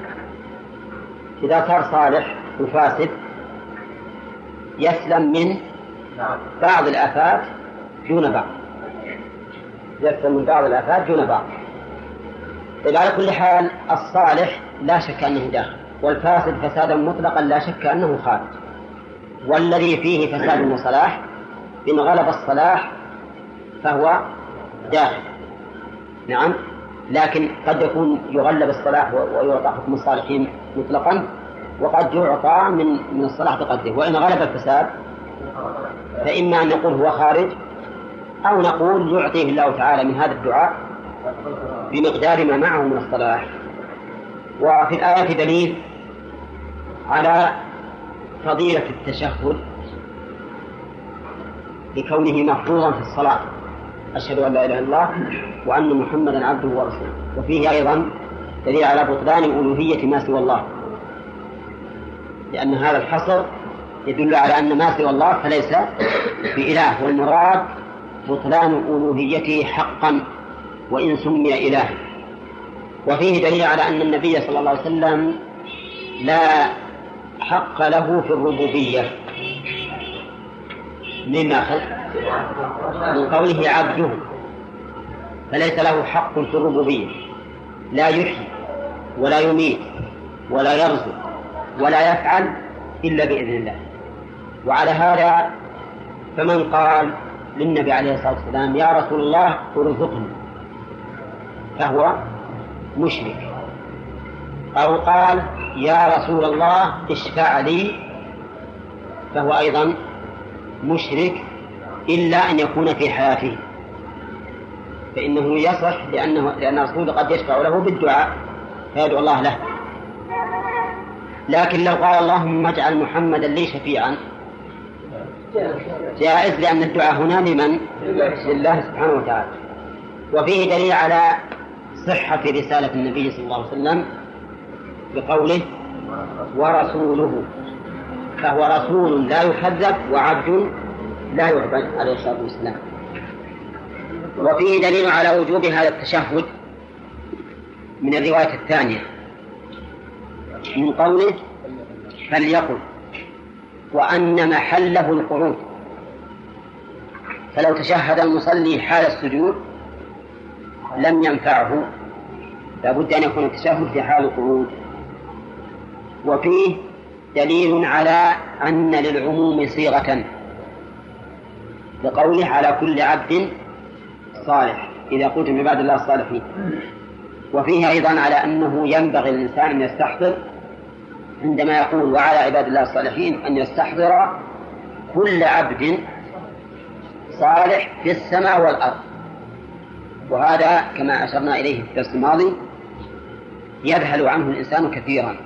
إذا صار صالح وفاسد يسلم من بعض الآفات دون بعض. يسلم من بعض الآفات دون بعض. على كل حال الصالح لا شك أنه داخل والفاسد فسادا مطلقا لا شك أنه خارج والذي فيه فساد وصلاح إن غلب الصلاح فهو داخل. نعم لكن قد يكون يغلب الصلاح ويعطى حكم الصالحين مطلقا وقد يعطى من من الصلاح بقدره. وإن غلب الفساد فإما أن نقول هو خارج أو نقول يعطيه الله تعالى من هذا الدعاء بمقدار ما معه من الصلاح. وفي الآية دليل على فضيلة التشهد لكونه مفروضا في الصلاة. أشهد أن لا إله إلا الله وأن محمدا عبده ورسوله. وفيه أيضا دليل على بطلان ألوهية ما سوى الله. لأن هذا الحصر يدل على أن ما سوى الله فليس بإله. والمراد بطلان ألوهيته حقا. وإن سمي إلها وفيه دليل على أن النبي صلى الله عليه وسلم لا حق له في الربوبية. مما خلق من قوله عبده. فليس له حق في الربوبية. لا يحيي ولا يميت ولا يرزق ولا يفعل إلا بإذن الله. وعلى هذا فمن قال للنبي عليه الصلاة والسلام يا رسول الله ارزقني. فهو مشرك. أو قال يا رسول الله اشفع لي. فهو أيضا مشرك إلا أن يكون في حياته فإنه يصح لأنه لأن الرسول قد يشفع له بالدعاء فيدعو الله له. لكن لو قال اللهم اجعل محمدا لي شفيعا. جائز لأن الدعاء هنا لمن؟ لله سبحانه وتعالى. وفيه دليل على صحة رسالة النبي صلى الله عليه وسلم بقوله ورسوله فهو رسول لا يكذب وعبد لا يعبد عليه الصلاة والسلام. وفيه دليل على وجوب هذا التشهد من الرواية الثانية من قوله فليقل وأن محله القعود. فلو تشهد المصلي حال السجود لم ينفعه لابد أن يكون التشهد في حال القعود. وفيه دليل على أن للعموم صيغة لقوله على كل عبد صالح إذا قلت من عباد الله الصالحين. وفيه أيضا على أنه ينبغي للإنسان أن يستحضر عندما يقول وعلى عباد الله الصالحين أن يستحضر كل عبد صالح في السماء والأرض. وهذا كما أشرنا إليه في الدرس الماضي يذهل عنه الإنسان كثيرا.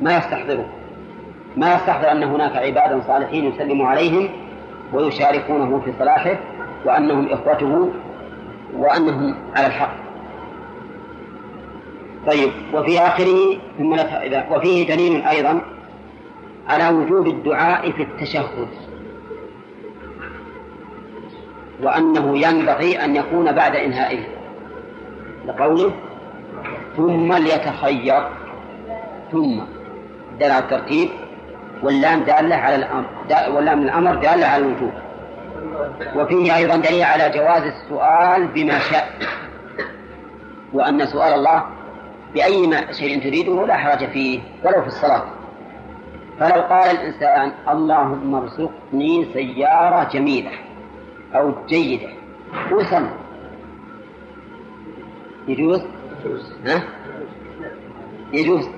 ما يستحضره. ما يستحضر أن هناك عبادا صالحين يسلم عليهم ويشاركونه في صلاحه وأنهم إخوته وأنهم على الحق. طيب وفي آخره ثم وفيه دليل أيضا على وجوب الدعاء في التشهد. وأنه ينبغي أن يكون بعد إنهائه. لقوله ثم ليتخير. ثم. دل على الترتيب واللام دالة على الأمر واللام الأمر دالة على الوجوب. وفيه أيضا دليل على جواز السؤال بما شاء. وأن سؤال الله بأي شيء تريده لا حرج فيه ولو في الصلاة. فلو قال الإنسان اللهم ارزقني سيارة جميلة. أو جيدة. وصل يجوز؟ ها؟ يجوز.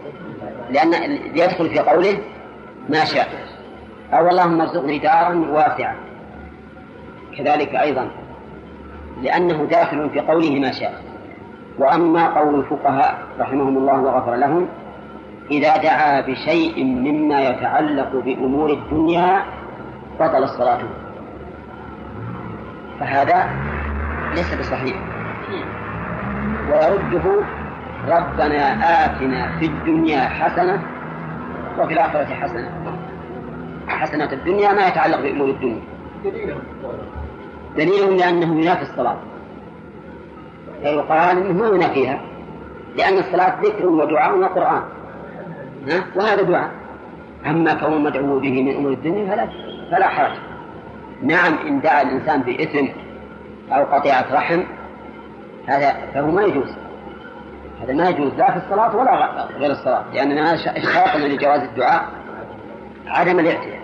لأن يدخل في قوله ما شاء. أو اللهم ارزقني دارا واسعة كذلك أيضا. لأنه داخل في قوله ما شاء. وأما قول الفقهاء رحمهم الله وغفر لهم إذا دعا بشيء مما يتعلق بأمور الدنيا بطل الصلاة. فهذا ليس بصحيح. ويرده ربنا آتنا في الدنيا حسنة وفي الآخرة حسنة. حسنة الدنيا ما يتعلق بأمور الدنيا. دليلهم لأنه ينافي الصلاة. فيقال أنه ما ينافيها. لأن الصلاة ذكر ودعاء وقرآن. وهذا دعاء. أما كون مدعو به من أمور الدنيا فلا فلا حرج. نعم إن دعا الإنسان بإثم أو قطيعة رحم هذا فهو ما يجوز. هذا ما يجوز لا في الصلاة ولا غير الصلاة لأننا اشترطنا لجواز الدعاء عدم الاعتداء.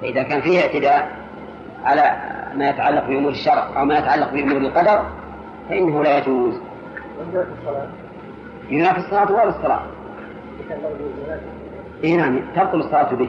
فإذا كان فيه اعتداء على ما يتعلق بأمور الشرع أو ما يتعلق بأمور القدر فإنه لا يجوز. ينافي الصلاة ولا الصلاة. إيه نعم تبطل الصلاة به.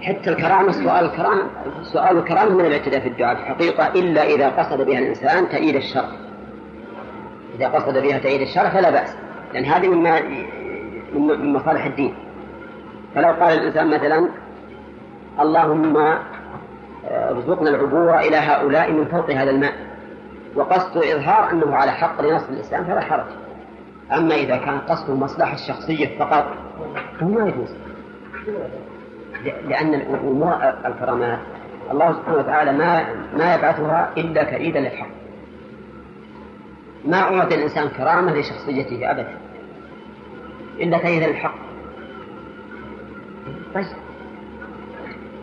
حتى الكرامة سؤال الكرامة سؤال الكرامة من الاعتداء في الدعاء في الحقيقة إلا إذا قصد بها الإنسان تأييد الشرع. إذا قصد بها تأييد الشرع فلا بأس لأن هذه مما من مصالح الدين. فلو قال الإنسان مثلا اللهم آه، ارزقنا العبور إلى هؤلاء من فوق هذا الماء وقصد إظهار أنه على حق لنصر الإسلام فلا حرج. أما إذا كان قصده مصلحة الشخصية فقط فهو ما يجوز. لأن الكرامات الله سبحانه وتعالى ما ما يبعثها إلا تأييدا للحق. ما أعطي الإنسان كرامة لشخصيته أبدا إلا تأييدا للحق. طيب.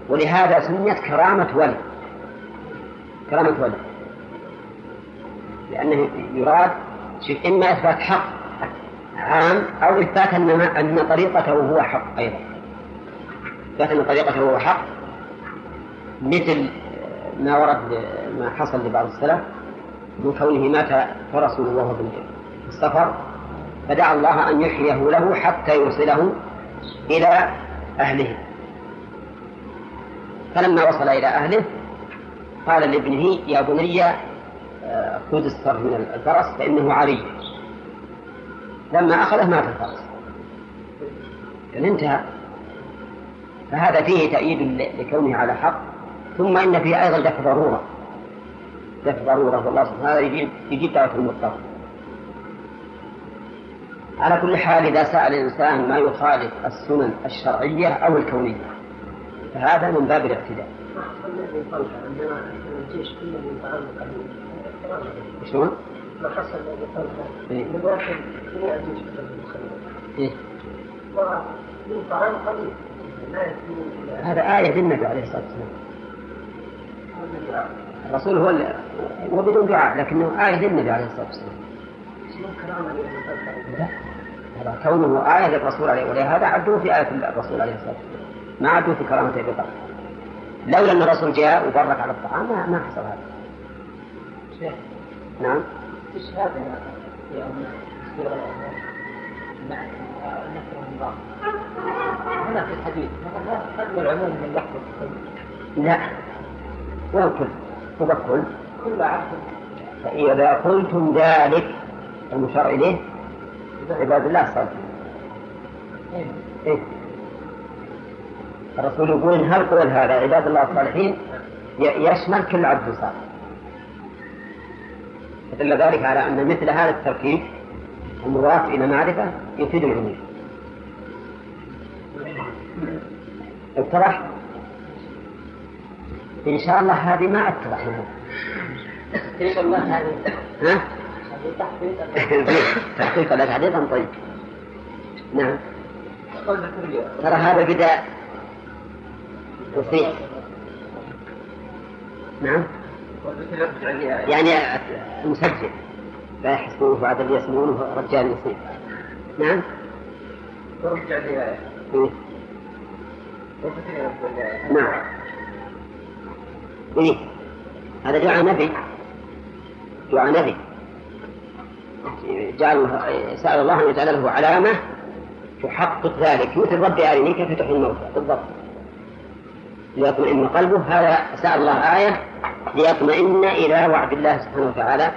ولهذا سميت كرامة ولد. كرامة ولد. لأنه يراد إما إثبات حق عام أو إثبات أن أن طريقته هو حق أيضا. إثبات أن طريقته هو حق مثل ما ورد ما حصل لبعض السلف من كونه مات فرسه وهو في السفر فدعا الله أن يحييه له حتى يوصله إلى أهله. فلما وصل إلى أهله قال لابنه يا بني آه، خذ السر من الفرس فإنه عري لما أخذه مات الفرس قال انتهى. فهذا فيه تأييد لكونه على حق. ثم إن فيه أيضا دفع ضرورة. دفع ضرورة والله سبحانه يجيب يجيب دعوة المضطر على كل حال إذا سأل الإنسان ما يخالف السنن الشرعية أو الكونية فهذا من باب الاعتداء. شلون؟ ما حصل الذي إيه؟ هذا آية للنبي عليه الصلاة والسلام. الرسول هو هو بدون دعاء لكنه آية للنبي عليه الصلاة والسلام. هذا كونه آية للرسول عليه ولهذا عدوه في آية الرسول عليه الصلاة والسلام. ما عدوه في كرامة أبي بكر لولا أن الرسول جاء وبرك على الطعام ما ما حصل هذا. نعم. إيش هذا يا هنا في الحديث مثلا العموم من لفظ لا. لا هو الكل كل عبد فإذا قلتم ذلك المشار إليه عباد الله الصالحين إيه. الرسول يقول هل قول هذا عباد الله الصالحين يشمل كل عبد صالح. فدل ذلك على أن مثل هذا التركيب المضاف إلى معرفة يفيد العموم. اتضح؟ إن شاء الله هذه ما اتضح تحقيق الله هذه. ها؟ تحقيق. لا تحديثا طيب. نعم. ترى هذا بدأ تصريح نعم. يعني المسجل. لا يحسبونه بعد اللي يسمونه رجال يصير نعم؟ ورجع إيه. نعم. إيه. هذا دعاء نبي. دعاء نبي. جعل سأل الله أن يجعل له علامة تحقق ذلك. مثل ربي أرني كيف تحيي الموتى. بالضبط. ليطمئن قلبه. هذا سأل الله آية ليطمئن إلى وعد الله سبحانه وتعالى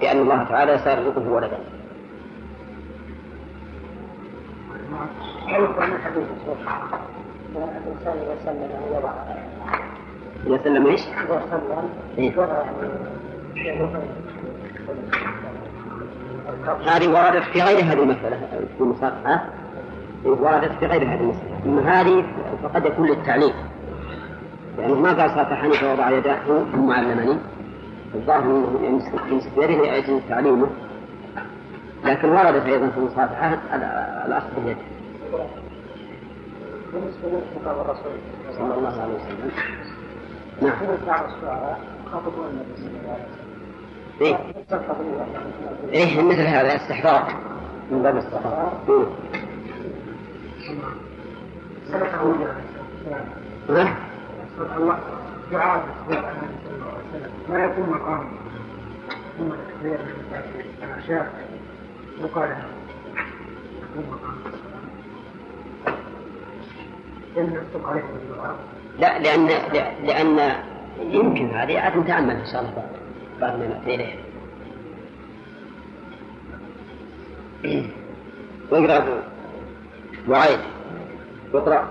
بأن الله تعالى سيرزقه ولدا. إذا سلم إيش؟ إيه؟ هذه وردت في غير هذه المسألة. في المصافحة وردت في غير هذه المسألة. أما هذه فقد يكون للتعليم يعني ما قال صافحني فوضع يداه؟ ثم علمني الظاهر أنه يمسك بيده لاجل تعليمه لكن وردت أيضا في المصافحه الاخذ باليد. بالنسبة لخطاب الرسول صلى الله عليه وسلم. نعم. خطبوا النبي صلى الله عليه وسلم إيه. إيه مثل هذا استحضار. من باب الاستحضار. إيه. ما يكون مقام لا لأن لأن يمكن هذه عاد نتأمل إن شاء الله بعد بعد ما نأتي إليها [CLEARS THROAT] واقرأ وعيد. واقرأ.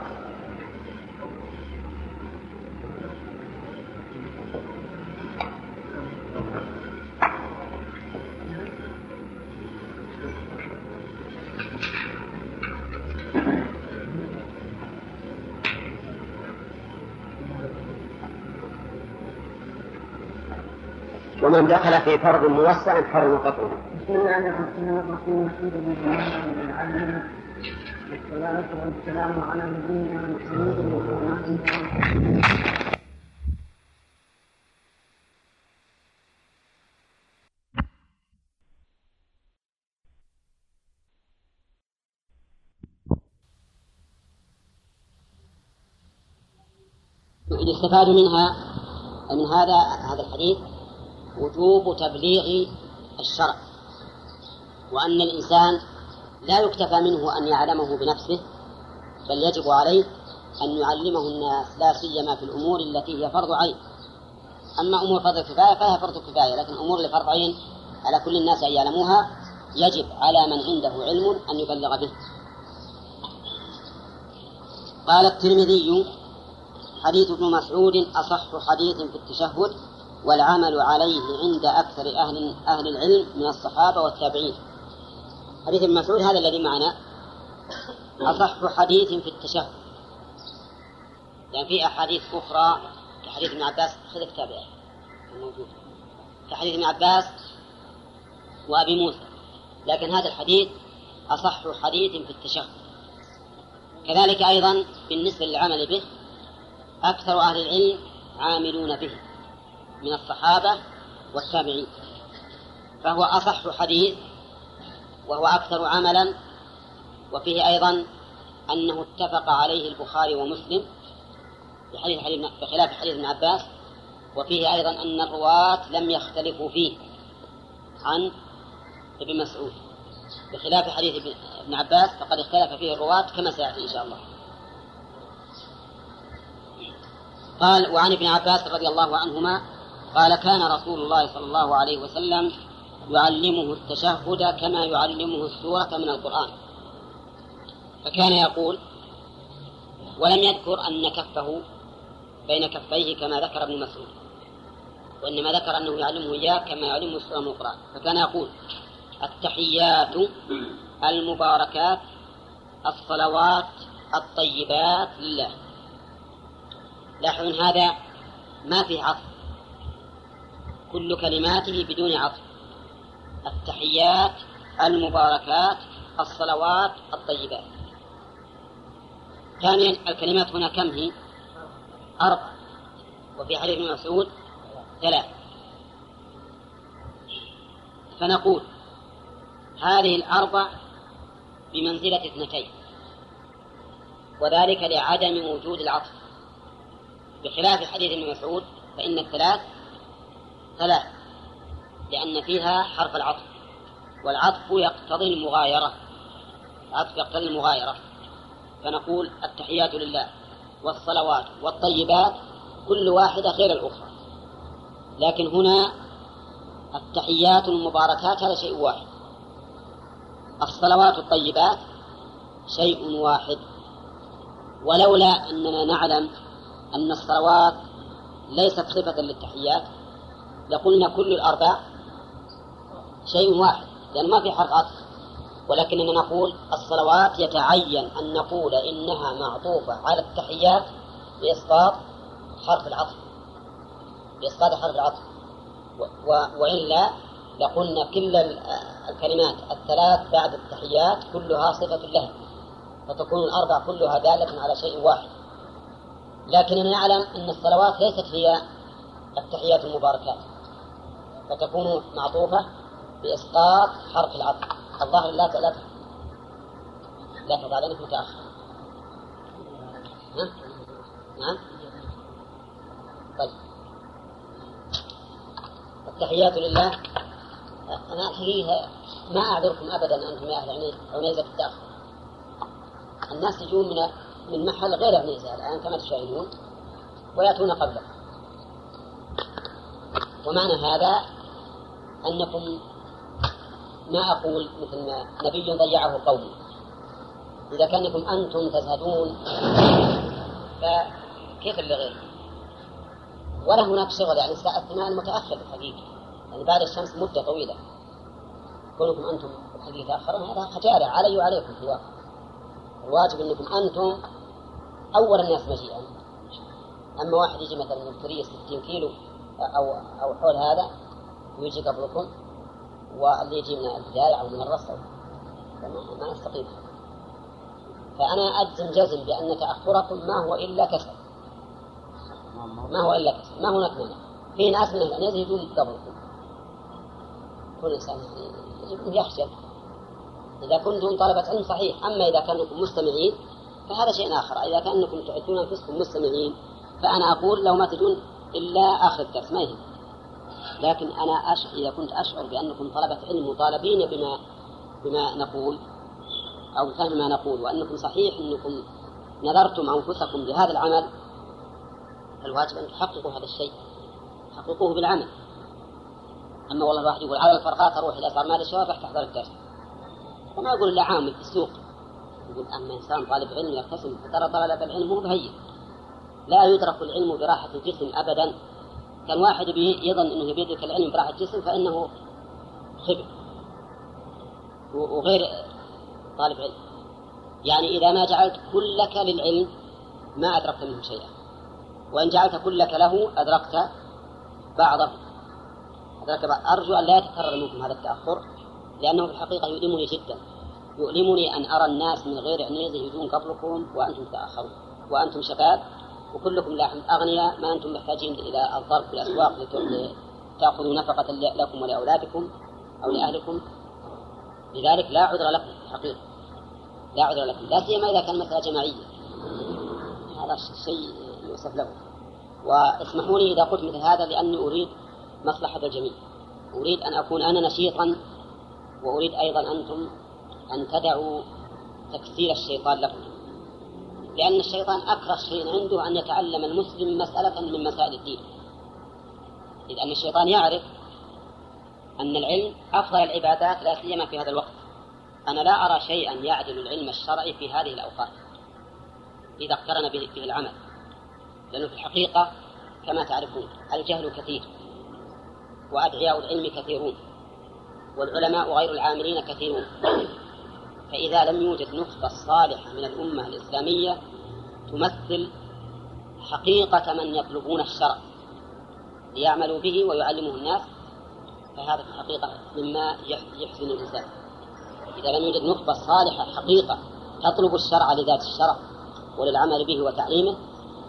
ومن دخل في فرض موسع حرم قطعه. بسم الله الرحمن الرحيم. الحمد لله رب العالمين. والصلاة والسلام على نبينا محمد وعلى آله يستفاد منها من هذا هذا الحديث وجوب تبليغ الشرع وأن الإنسان لا يكتفى منه أن يعلمه بنفسه بل يجب عليه أن يعلمه الناس لا سيما في الأمور التي هي فرض عين. أما أمور فرض الكفاية فهي فرض كفاية لكن أمور لفرض عين على كل الناس أن يعلموها يجب على من عنده علم أن يبلغ به. قال الترمذي حديث ابن مسعود أصح حديث في التشهد. والعمل عليه عند أكثر أهل أهل العلم من الصحابة والتابعين. حديث ابن مسعود هذا الذي معنا. أصح حديث في التشهد. يعني في أحاديث أخرى كحديث ابن عباس خذ كتاب موجود. كحديث ابن عباس وأبي موسى. لكن هذا الحديث أصح حديث في التشهد. كذلك أيضا بالنسبة للعمل به أكثر أهل العلم عاملون به. من الصحابة والتابعين. فهو أصح حديث وهو أكثر عملا وفيه أيضا أنه اتفق عليه البخاري ومسلم بحديث حديث بخلاف حديث ابن عباس وفيه أيضا أن الرواة لم يختلفوا فيه عن ابن مسعود. بخلاف حديث ابن عباس فقد اختلف فيه الرواة كما سيأتي إن شاء الله. قال وعن ابن عباس رضي الله عنهما قال كان رسول الله صلى الله عليه وسلم يعلمه التشهد كما يعلمه السورة من القرآن. فكان يقول ولم يذكر أن كفه بين كفيه كما ذكر ابن مسعود وإنما ذكر أنه يعلمه إياه كما يعلمه السورة من القرآن. فكان يقول التحيات المباركات الصلوات الطيبات لله. لاحظوا هذا ما في عطف كل كلماته بدون عطف. التحيات المباركات الصلوات الطيبات. ثانيا الكلمات هنا كم هي؟ أربع. وفي حديث ابن مسعود ثلاث. فنقول هذه الأربع بمنزلة اثنتين. وذلك لعدم وجود العطف. بخلاف حديث ابن مسعود فإن الثلاث ثلاث لأن فيها حرف العطف والعطف يقتضي المغايرة العطف يقتضي المغايرة. فنقول التحيات لله والصلوات والطيبات كل واحدة غير الأخرى. لكن هنا التحيات المباركات هذا شيء واحد. الصلوات الطيبات شيء واحد. ولولا أننا نعلم أن الصلوات ليست صفة للتحيات لقلنا كل الأربع شيء واحد لأن ما في حرف عطف ولكننا نقول الصلوات يتعين أن نقول إنها معطوفة على التحيات بإسقاط حرف العطف. بإسقاط حرف العطف. و... وإلا لقلنا كل الكلمات الثلاث بعد التحيات كلها صفة لها فتكون الأربع كلها دالة على شيء واحد. لكننا نعلم أن الصلوات ليست هي التحيات المباركات. فتكون معطوفة بإسقاط حرف العطف. الظاهر لا لا لا تضع لأنك متأخر؟ نعم؟ طيب. التحيات لله. أنا الحقيقة ما أعذركم أبدا أنتم يا أهل عنيزة في التأخر. الناس يجون من من محل غير عنيزة الآن كما تشاهدون ويأتون قبله. ومعنى هذا أنكم ما أقول مثل ما نبي ضيعه قومه إذا كأنكم أنتم تزهدون فكيف اللي غير؟ ولا هناك شغل يعني الساعة الثمان متأخر الحقيقة يعني بعد الشمس مدة طويلة. كونكم أنتم الحقيقة تأخرون هذا خجالة علي وعليكم في الواقع. الواجب أنكم أنتم أول الناس مجيئا. أما واحد يجي مثلا من كوريا 60 كيلو أو أو حول هذا ويجي قبلكم واللي يجي من البداية أو من الرصد ما يستقيم فأنا أجزم جزم بأن تأخركم ما هو إلا كسل ما هو إلا كسل ما هناك مانع. في ناس من الأنياز يجون قبلكم. كل إنسان يعني يخجل إذا كنتم طلبة علم صحيح. أما إذا كانكم مستمعين فهذا شيء آخر. إذا كأنكم تعدون أنفسكم مستمعين فأنا أقول لو ما تجون إلا آخر الدرس. ما يهم. لكن أنا إذا كنت أشعر بأنكم طلبة علم مطالبين بما بما نقول أو فهم ما نقول وأنكم صحيح أنكم نذرتم أنفسكم بهذا العمل فالواجب أن تحققوا هذا الشيء حققوه بالعمل. أما والله الواحد يقول على الفرقات أروح إلى صار مال الشباب تحضر الدرس. وما يقول إلا عامل في السوق. يقول أما إنسان طالب علم يرتسم فترى طلب العلم مو لا يدرك العلم براحة الجسم أبدا. كان واحد يظن أنه بيدرك العلم براحة الجسم فإنه خبر. وغير طالب علم. يعني إذا ما جعلت كلك للعلم ما أدركت منه شيئا. وإن جعلت كلك له أدركت بعضه. أدركت بعض أرجو أن لا يتكرر منكم هذا التأخر لأنه في الحقيقة يؤلمني جدا. يؤلمني أن أرى الناس من غير عنيزة يجون قبلكم وأنتم تأخرون وأنتم شباب وكلكم لاحم أغنياء ما أنتم محتاجين إلى الضرب في الأسواق لتأخذوا نفقة لكم ولأولادكم أو لأهلكم. لذلك لا عذر لكم حقيقة لا عذر لكم. لا سيما إذا كان مسألة جماعية. هذا شيء يؤسف له. واسمحوا لي إذا قلت مثل هذا لأني أريد مصلحة الجميع. أريد أن أكون أنا نشيطا وأريد أيضا أنتم أن تدعوا تكسير الشيطان لكم. لأن الشيطان أكره شيء عنده أن يتعلم المسلم مسألة من مسائل الدين. إذ أن الشيطان يعرف أن العلم أفضل العبادات لا سيما في هذا الوقت. أنا لا أرى شيئا يعدل العلم الشرعي في هذه الأوقات. إذا اقترن به, العمل. لأنه في الحقيقة كما تعرفون الجهل كثير وأدعياء العلم كثيرون والعلماء غير العاملين كثيرون. فإذا لم يوجد نخبة صالحة من الأمة الإسلامية تمثل حقيقة من يطلبون الشرع ليعملوا به ويعلمه الناس فهذا في الحقيقة مما يحزن الإنسان. إذا لم يوجد نخبة صالحة حقيقة تطلب الشرع لذات الشرع وللعمل به وتعليمه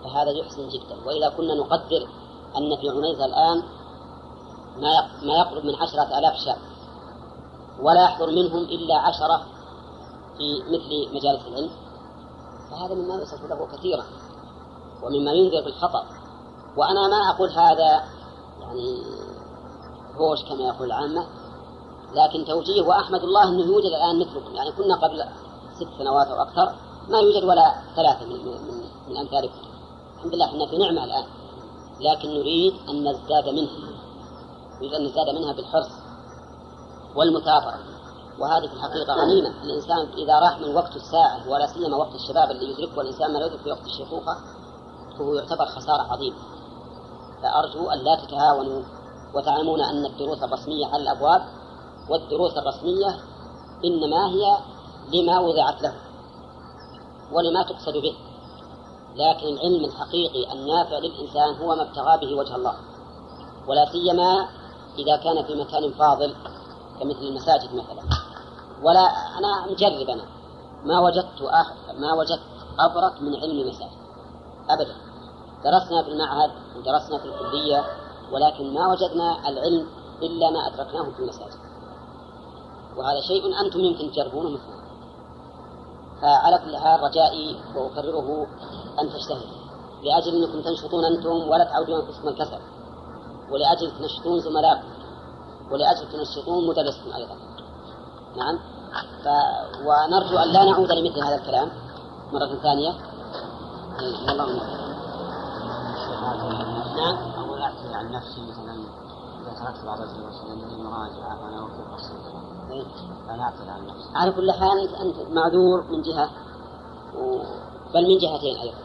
فهذا يحسن جدا. وإذا كنا نقدر أن في عنيزة الآن ما ما يقرب من عشرة آلاف شاب ولا يحضر منهم إلا عشرة في مثل مجالس العلم. فهذا مما يصف له كثيرا ومما ينذر بالخطأ وأنا ما أقول هذا يعني هوش كما يقول العامة لكن توجيه وأحمد الله أنه يوجد الآن مثلكم. يعني كنا قبل ست سنوات أو أكثر ما يوجد ولا ثلاثة من, من, من أمثالكم. الحمد لله إحنا في نعمة الآن. لكن نريد أن نزداد منها. نريد أن نزداد منها بالحرص والمثابرة. وهذه في الحقيقة غنيمة. الإنسان إذا راح من وقت الساعة ولا سيما وقت الشباب اللي يدركه الإنسان ما يدرك في وقت الشيخوخة فهو يعتبر خسارة عظيمة. فأرجو أن لا تتهاونوا وتعلمون أن الدروس الرسمية على الأبواب والدروس الرسمية إنما هي لما وضعت له ولما تقصد به. لكن العلم الحقيقي النافع للإنسان هو ما ابتغى به وجه الله. ولا سيما إذا كان في مكان فاضل كمثل المساجد مثلا. ولا أنا مجرب أنا. ما وجدت أخ... ما وجدت أبرك من علم مساجد أبدا. درسنا في المعهد ودرسنا في الكلية ولكن ما وجدنا العلم إلا ما أدركناه في المساجد. وهذا شيء أنتم يمكن تجربونه مثله فعلى كل حال رجائي وأكرره أن تجتهدوا. لأجل أنكم تنشطون أنتم ولا تعودون أنفسكم الكسل. ولأجل تنشطون زملائكم. ولأجل تنشطون مدرسكم أيضا. نعم. ف... ونرجو أن لا نعود لمثل هذا الكلام مرة ثانية. والله نعم. أقول أعتذر عن نفسي مثلا إذا تركت بعض الدروس لأنني مراجعة وأنا وقت قصير أنا أعتذر عن نفسي. على كل حال أنت معذور من جهة و... بل من جهتين أيضا.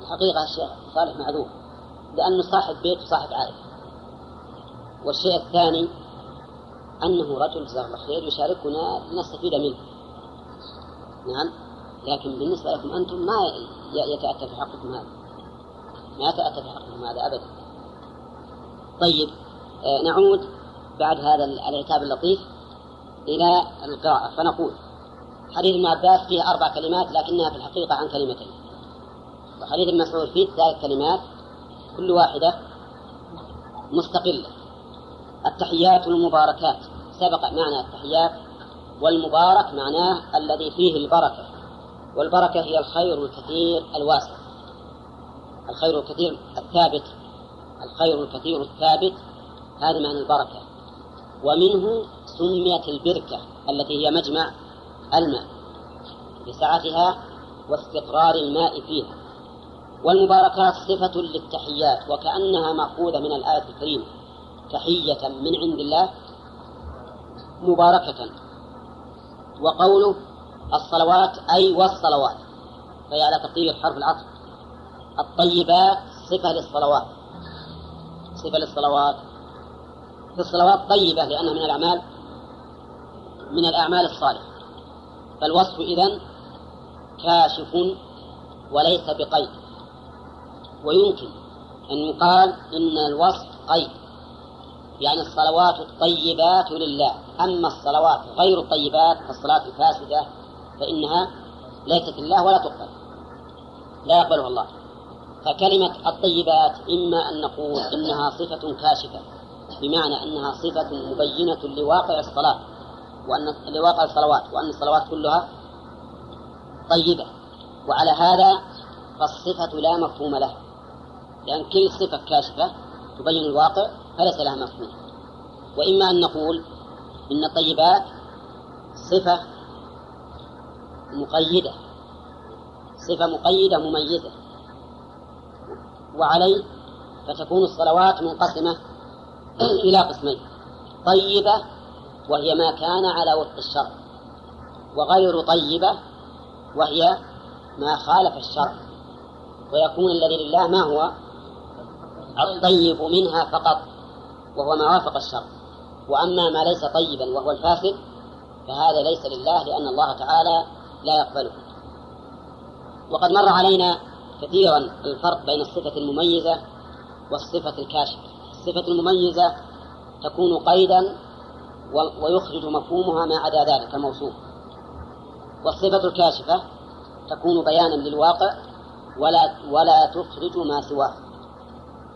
الحقيقة الشيخ صالح معذور لأنه صاحب بيت وصاحب عائلة. والشيء الثاني أنه رجل جزاه الله خير يشاركنا لنستفيد منه. نعم. لكن بالنسبة لكم أنتم ما يتأتى في حقكم هذا. ما يتأتى في حقكم هذا أبدا. طيب آه نعود بعد هذا العتاب اللطيف إلى القراءة. فنقول حديث ابن عباس فيه أربع كلمات لكنها في الحقيقة عن كلمتين. وحديث ابن مسعود فيه ثلاث كلمات كل واحدة مستقلة. التحيات والمباركات سبق معنى التحيات والمبارك معناه الذي فيه البركة والبركة هي الخير الكثير الواسع. الخير الكثير الثابت الخير الكثير الثابت هذا معنى البركة. ومنه سميت البركة التي هي مجمع الماء لسعتها واستقرار الماء فيها. والمباركات صفة للتحيات وكأنها مأخوذة من الآية الكريمة تحية من عند الله مباركة. وقوله الصلوات أي والصلوات. فهي على تقدير حرف العطف. الطيبات صفة للصلوات. صفة للصلوات. في الصلوات طيبة لأنها من الأعمال من الأعمال الصالحة. فالوصف إذن كاشف وليس بقيد. ويمكن أن يقال إن الوصف قيد. يعني الصلوات الطيبات لله. أما الصلوات غير الطيبات فالصلاة الفاسدة فإنها ليست لله ولا تقبل. لا يقبلها الله. فكلمة الطيبات إما أن نقول إنها صفة كاشفة بمعنى أنها صفة مبينة لواقع الصلاة وأن لواقع الصلوات وأن الصلوات كلها طيبة. وعلى هذا فالصفة لا مفهوم لها. لأن كل صفة كاشفة تبين الواقع فليس لها مفهوم. وإما أن نقول إن الطيبات صفة مقيدة صفة مقيدة مميزة. وعليه فتكون الصلوات منقسمة [CLEARS THROAT] إلى قسمين طيبة وهي ما كان على وفق الشرع وغير طيبة وهي ما خالف الشرع. ويكون الذي لله ما هو الطيب منها فقط وهو ما وافق الشرع. وأما ما ليس طيبا وهو الفاسد فهذا ليس لله لأن الله تعالى لا يقبله. وقد مر علينا كثيرا الفرق بين الصفة المميزة والصفة الكاشفة. الصفة المميزة تكون قيدا ويخرج مفهومها ما عدا ذلك الموصوف. والصفة الكاشفة تكون بيانا للواقع ولا ولا تخرج ما سواه.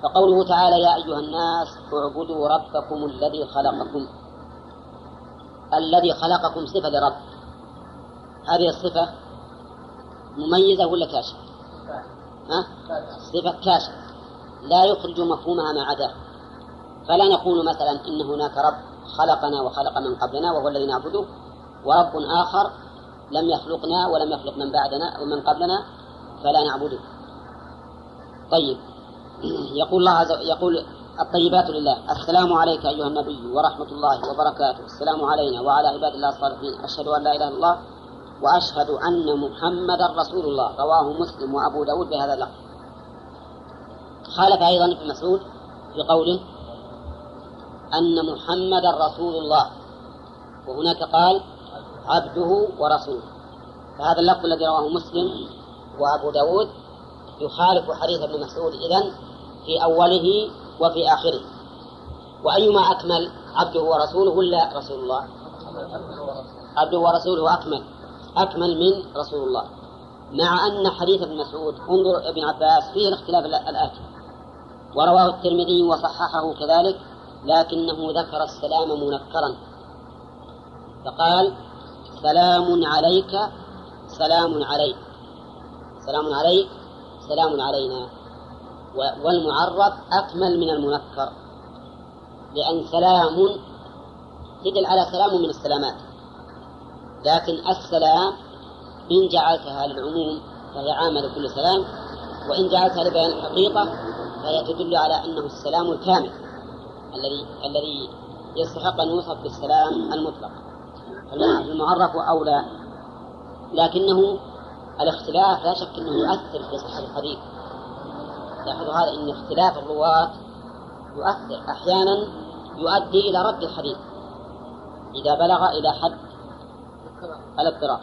فقوله تعالى يا أيها الناس اعبدوا ربكم الذي خلقكم الذي خلقكم صفة لرب. هذه الصفة مميزة ولا كاشفة؟ ها؟ صفة كاشفة. لا يخرج مفهومها ما عداه فلا نقول مثلا إن هناك رب خلقنا وخلق من قبلنا وهو الذي نعبده ورب آخر لم يخلقنا ولم يخلق من بعدنا ومن قبلنا فلا نعبده. طيب. يقول الله عز يقول الطيبات لله. السلام عليك أيها النبي ورحمة الله وبركاته. السلام علينا وعلى عباد الله الصالحين. أشهد أن لا إله إلا الله وأشهد أن محمدا رسول الله. رواه مسلم وأبو داود بهذا اللفظ. خالف أيضا ابن مسعود في قوله أن محمدا رسول الله. وهناك قال عبده ورسوله. فهذا اللفظ الذي رواه مسلم وأبو داود يخالف حديث ابن مسعود. إذن في أوله وفي آخره. وأيما أكمل عبده ورسوله ولا رسول الله؟ عبده ورسوله أكمل. أكمل من رسول الله. مع أن حديث ابن مسعود انظر ابن عباس فيه الاختلاف الآتي. ورواه الترمذي وصححه كذلك لكنه ذكر السلام منكرا. فقال سلام عليك سلام عليك. سلام عليك سلام علينا. والمعرف أكمل من المنكر لأن سلام تدل على سلام من السلامات. لكن السلام إن جعلتها للعموم فهي عامة لكل سلام وإن جعلتها لبيان الحقيقة فهي تدل على أنه السلام الكامل الذي الذي يستحق أن يوصف بالسلام المطلق. المعرف أولى لكنه الاختلاف لا شك أنه يؤثر في صحة الحديث. لاحظوا هذا أن اختلاف الرواة يؤثر. أحيانا يؤدي إلى رد الحديث إذا بلغ إلى حد الاضطراب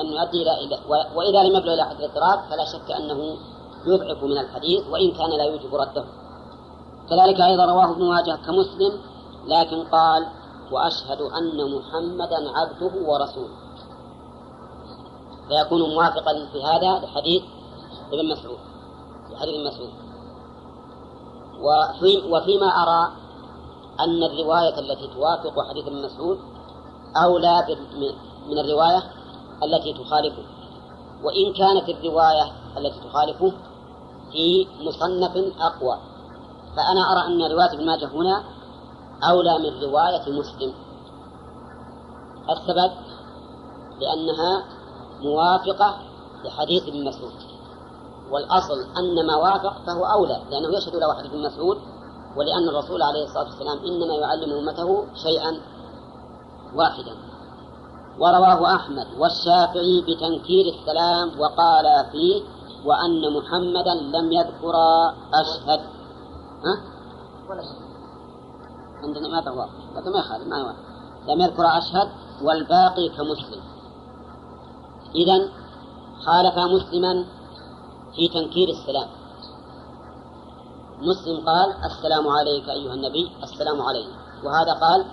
أن يؤدي إلى وإذا لم يبلغ إلى حد الاضطراب فلا شك أنه يضعف من الحديث وإن كان لا يوجب رده. كذلك أيضا رواه ابن ماجه كمسلم لكن قال وأشهد أن محمدا عبده ورسوله. فيكون موافقا في هذا لحديث ابن مسعود لحديث ابن مسعود. وفي وفيما أرى أن الرواية التي توافق حديث ابن مسعود أولى من الرواية التي تخالفه. وإن كانت الرواية التي تخالفه في مصنف أقوى. فأنا أرى أن رواية ابن ماجه هنا أولى من رواية مسلم. السبب؟ لأنها موافقة لحديث ابن مسعود. والأصل أن ما وافق فهو أولى لأنه يشهد له حديث ابن مسعود ولأن الرسول عليه الصلاة والسلام إنما يعلم أمته شيئا واحدا. ورواه أحمد والشافعي بتنكير السلام وقال فيه وأن محمدا لم يذكر أشهد. ها؟ عندنا ما هو لكن ما يخالف ما هو لم يذكر أشهد والباقي كمسلم. إذا خالف مسلما في تنكير السلام. مسلم قال السلام عليك أيها النبي السلام علينا وهذا قال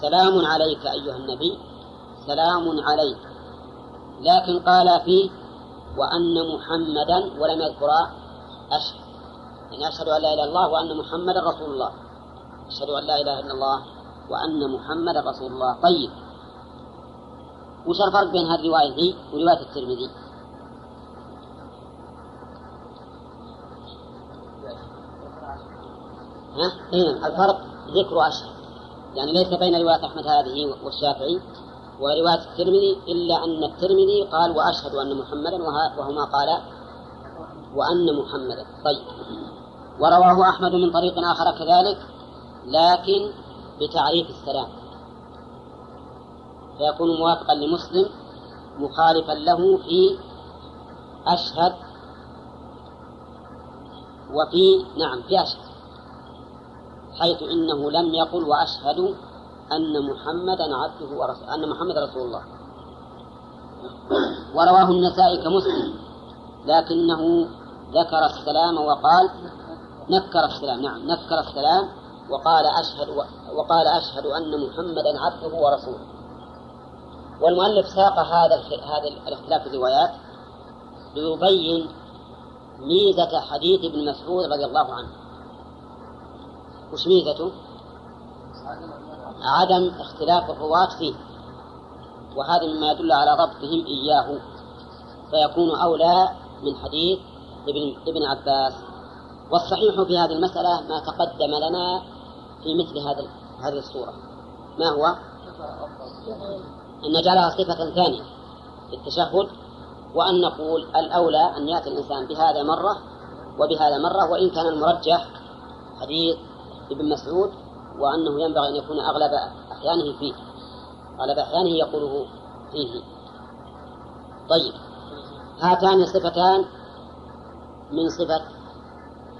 سلام عليك أيها النبي سلام عليك. لكن قال فيه وأن محمدا ولم يذكر أشهد. يعني أشهد أن لا إله إلا الله وأن محمدا رسول الله. أشهد أن لا إله إلا الله وأن محمدا رسول الله. طيب. وش الفرق بين هذه الرواية ورواية الترمذي؟ ها؟ إيه. الفرق ذكر أشهر يعني ليس بين رواية أحمد هذه والشافعي ورواية الترمذي إلا أن الترمذي قال وأشهد أن محمدا وهما قال وأن محمدا. طيب. ورواه أحمد من طريق آخر كذلك لكن بتعريف السلام. فيكون موافقا لمسلم مخالفا له في أشهد وفي نعم في أشهد. حيث إنه لم يقل وأشهد أن محمدا عبده ورسوله أن محمد رسول الله. ورواه النسائي كمسلم لكنه ذكر السلام وقال نكر السلام نعم نكر السلام وقال أشهد وقال أشهد أن محمدا عبده ورسوله. والمؤلف ساق هذا هذا الاختلاف في الروايات ليبين ميزة حديث ابن مسعود رضي الله عنه. وش ميزته؟ عدم اختلاف الرواة فيه وهذا مما يدل على ضبطهم إياه فيكون أولى من حديث ابن ابن عباس والصحيح في هذه المسألة ما تقدم لنا في مثل هذا هذه الصورة ما هو؟ أن نجعلها صفة ثانية في التشهد وأن نقول الأولى أن يأتي الإنسان بهذا مرة وبهذا مرة وإن كان المرجح حديث ابن مسعود وأنه ينبغي أن يكون أغلب أحيانه فيه أغلب أحيانه يقوله فيه. طيب هاتان صفتان من صفة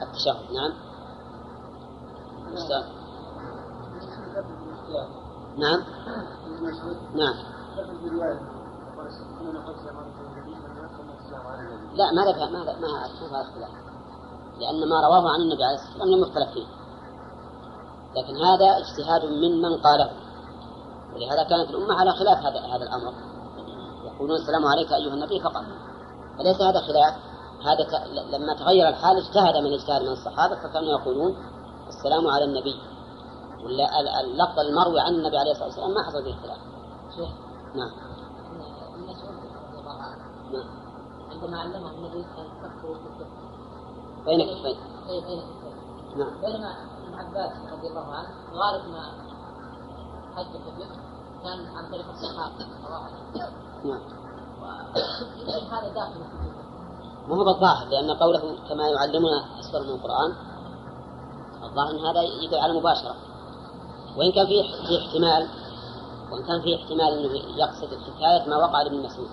التشهد. نعم. نعم. نعم. لا ما ذكر ما ما فيها اختلاف لأن ما رواه عن النبي عليه الصلاة والسلام لم يختلف فيه. لكن هذا اجتهاد ممن قاله. ولهذا كانت الأمة على خلاف هذا هذا الأمر. يقولون السلام عليك أيها النبي فقط. فليس هذا خلاف؟ هذا لما تغير الحال اجتهد من اجتهد من الصحابة فكانوا يقولون السلام على النبي. ولا اللفظ المروي عن النبي عليه الصلاة والسلام ما حصل فيه اختلاف نعم. نعم. عندما علمه النبي كان كفه بين كفين نعم. بينما ابن عباس رضي الله عنه غالب ما حج كبير كان عن طريق الصحابة. نعم. هذا داخل ما هو بالظاهر لأن قوله كما يعلمنا أسفل من القرآن الظاهر أن هذا يدل على مباشرة. وإن كان فيه في احتمال وإن كان فيه احتمال أنه يقصد حكاية ما وقع لابن مسعود.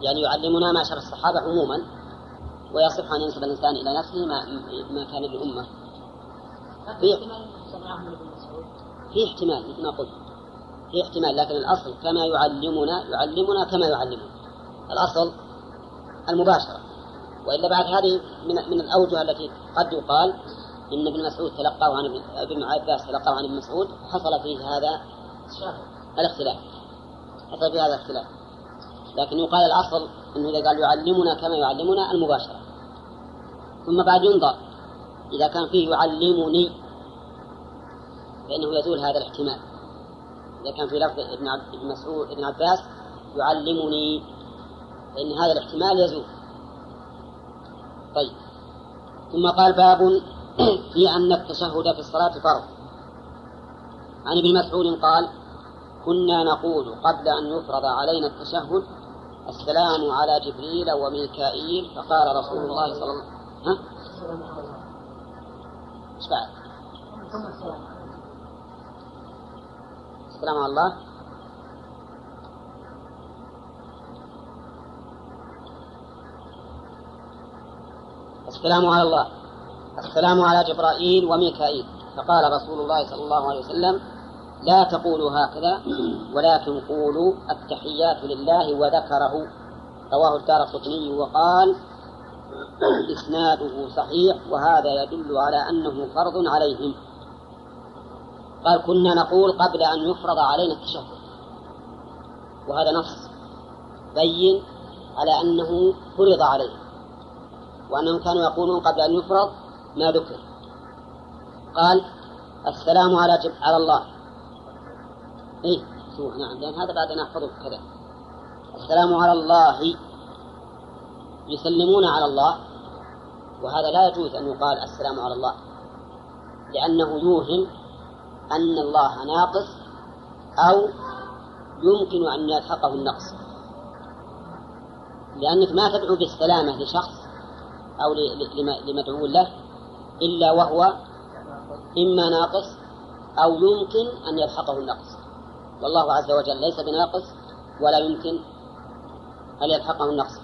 يعني يعلمنا معشر الصحابة عموما. ويصح أن ينسب الإنسان إلى نفسه ما ما كان للأمة. في في احتمال مثل ما قلت. في احتمال لكن الأصل كما يعلمنا يعلمنا كما يعلمنا الأصل المباشرة. وإلا بعد هذه من من الأوجه التي قد يقال إن ابن مسعود تلقاه عن ابن عباس تلقاه عن ابن مسعود حصل فيه هذا الاختلاف. حصل فيه هذا الاختلاف. لكن يقال الأصل أنه إذا قال يعلمنا كما يعلمنا المباشرة. ثم بعد ينظر. إذا كان فيه يعلمني فإنه يزول هذا الاحتمال. إذا كان في لفظ ابن مسعود ابن عباس يعلمني فإن هذا الاحتمال يزول. طيب. ثم قال باب [CLEARS THROAT] في أن التشهد في الصلاة فرض. عن ابن مسعود قال كنا نقول قبل أن يفرض علينا التشهد السلام على جبريل وميكائيل فقال رسول الله صلى الله عليه وسلم ها؟ إيش بعد؟ السلام على الله السلام على الله السلام على جبرائيل وميكائيل فقال رسول الله صلى الله عليه وسلم لا تقولوا هكذا ولكن قولوا التحيات لله وذكره رواه الدار وقال إسناده صحيح وهذا يدل على أنه فرض عليهم. قال كنا نقول قبل أن يفرض علينا التشهد. وهذا نص بين على أنه فرض عليهم وأنهم كانوا يقولون قبل أن يفرض ما ذكر. قال السلام على جب على الله. إيه نعم لأن هذا بعد نحفظه كذا. السلام على الله. يسلمون على الله وهذا لا يجوز أن يقال السلام على الله لأنه يوهم أن الله ناقص أو يمكن أن يلحقه النقص. لأنك ما تدعو بالسلامة لشخص أو لمدعو له إلا وهو إما ناقص أو يمكن أن يلحقه النقص. والله عز وجل ليس بناقص ولا يمكن أن يلحقه النقص.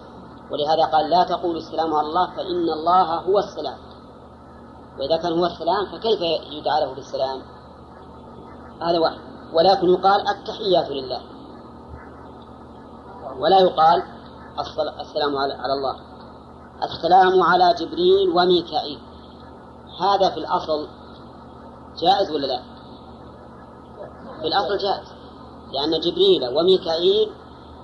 ولهذا قال لا تقولوا السلام على الله فإن الله هو السلام. وإذا كان هو السلام فكيف يدعى له بالسلام؟ هذا واحد. ولكن يقال التحيات لله. ولا يقال السلام على الله. السلام على جبريل وميكائيل. هذا في الأصل جائز ولا لا؟ في الأصل جائز. لأن جبريل وميكائيل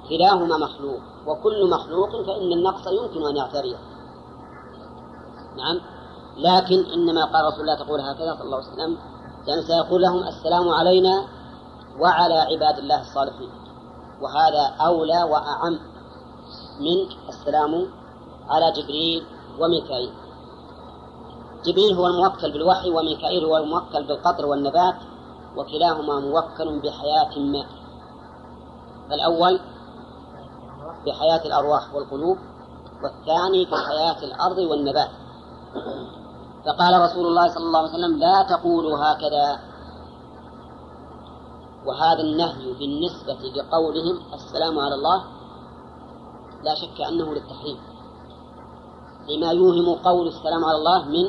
كلاهما مخلوق. وكل مخلوق فإن النقص يمكن أن يعتريه نعم. لكن إنما قال رسول الله تقول هكذا صلى الله عليه وسلم لأنه سيقول لهم السلام علينا وعلى عباد الله الصالحين. وهذا أولى وأعم من السلام على جبريل وميكائيل. جبريل هو الموكل بالوحي وميكائيل هو الموكل بالقطر والنبات وكلاهما موكل بحياة ما. فالأول بحياة الأرواح والقلوب والثاني بحياة الأرض والنبات. فقال رسول الله صلى الله عليه وسلم لا تقولوا هكذا. وهذا النهي بالنسبة لقولهم السلام على الله لا شك أنه للتحريم. لما يوهم قول السلام على الله من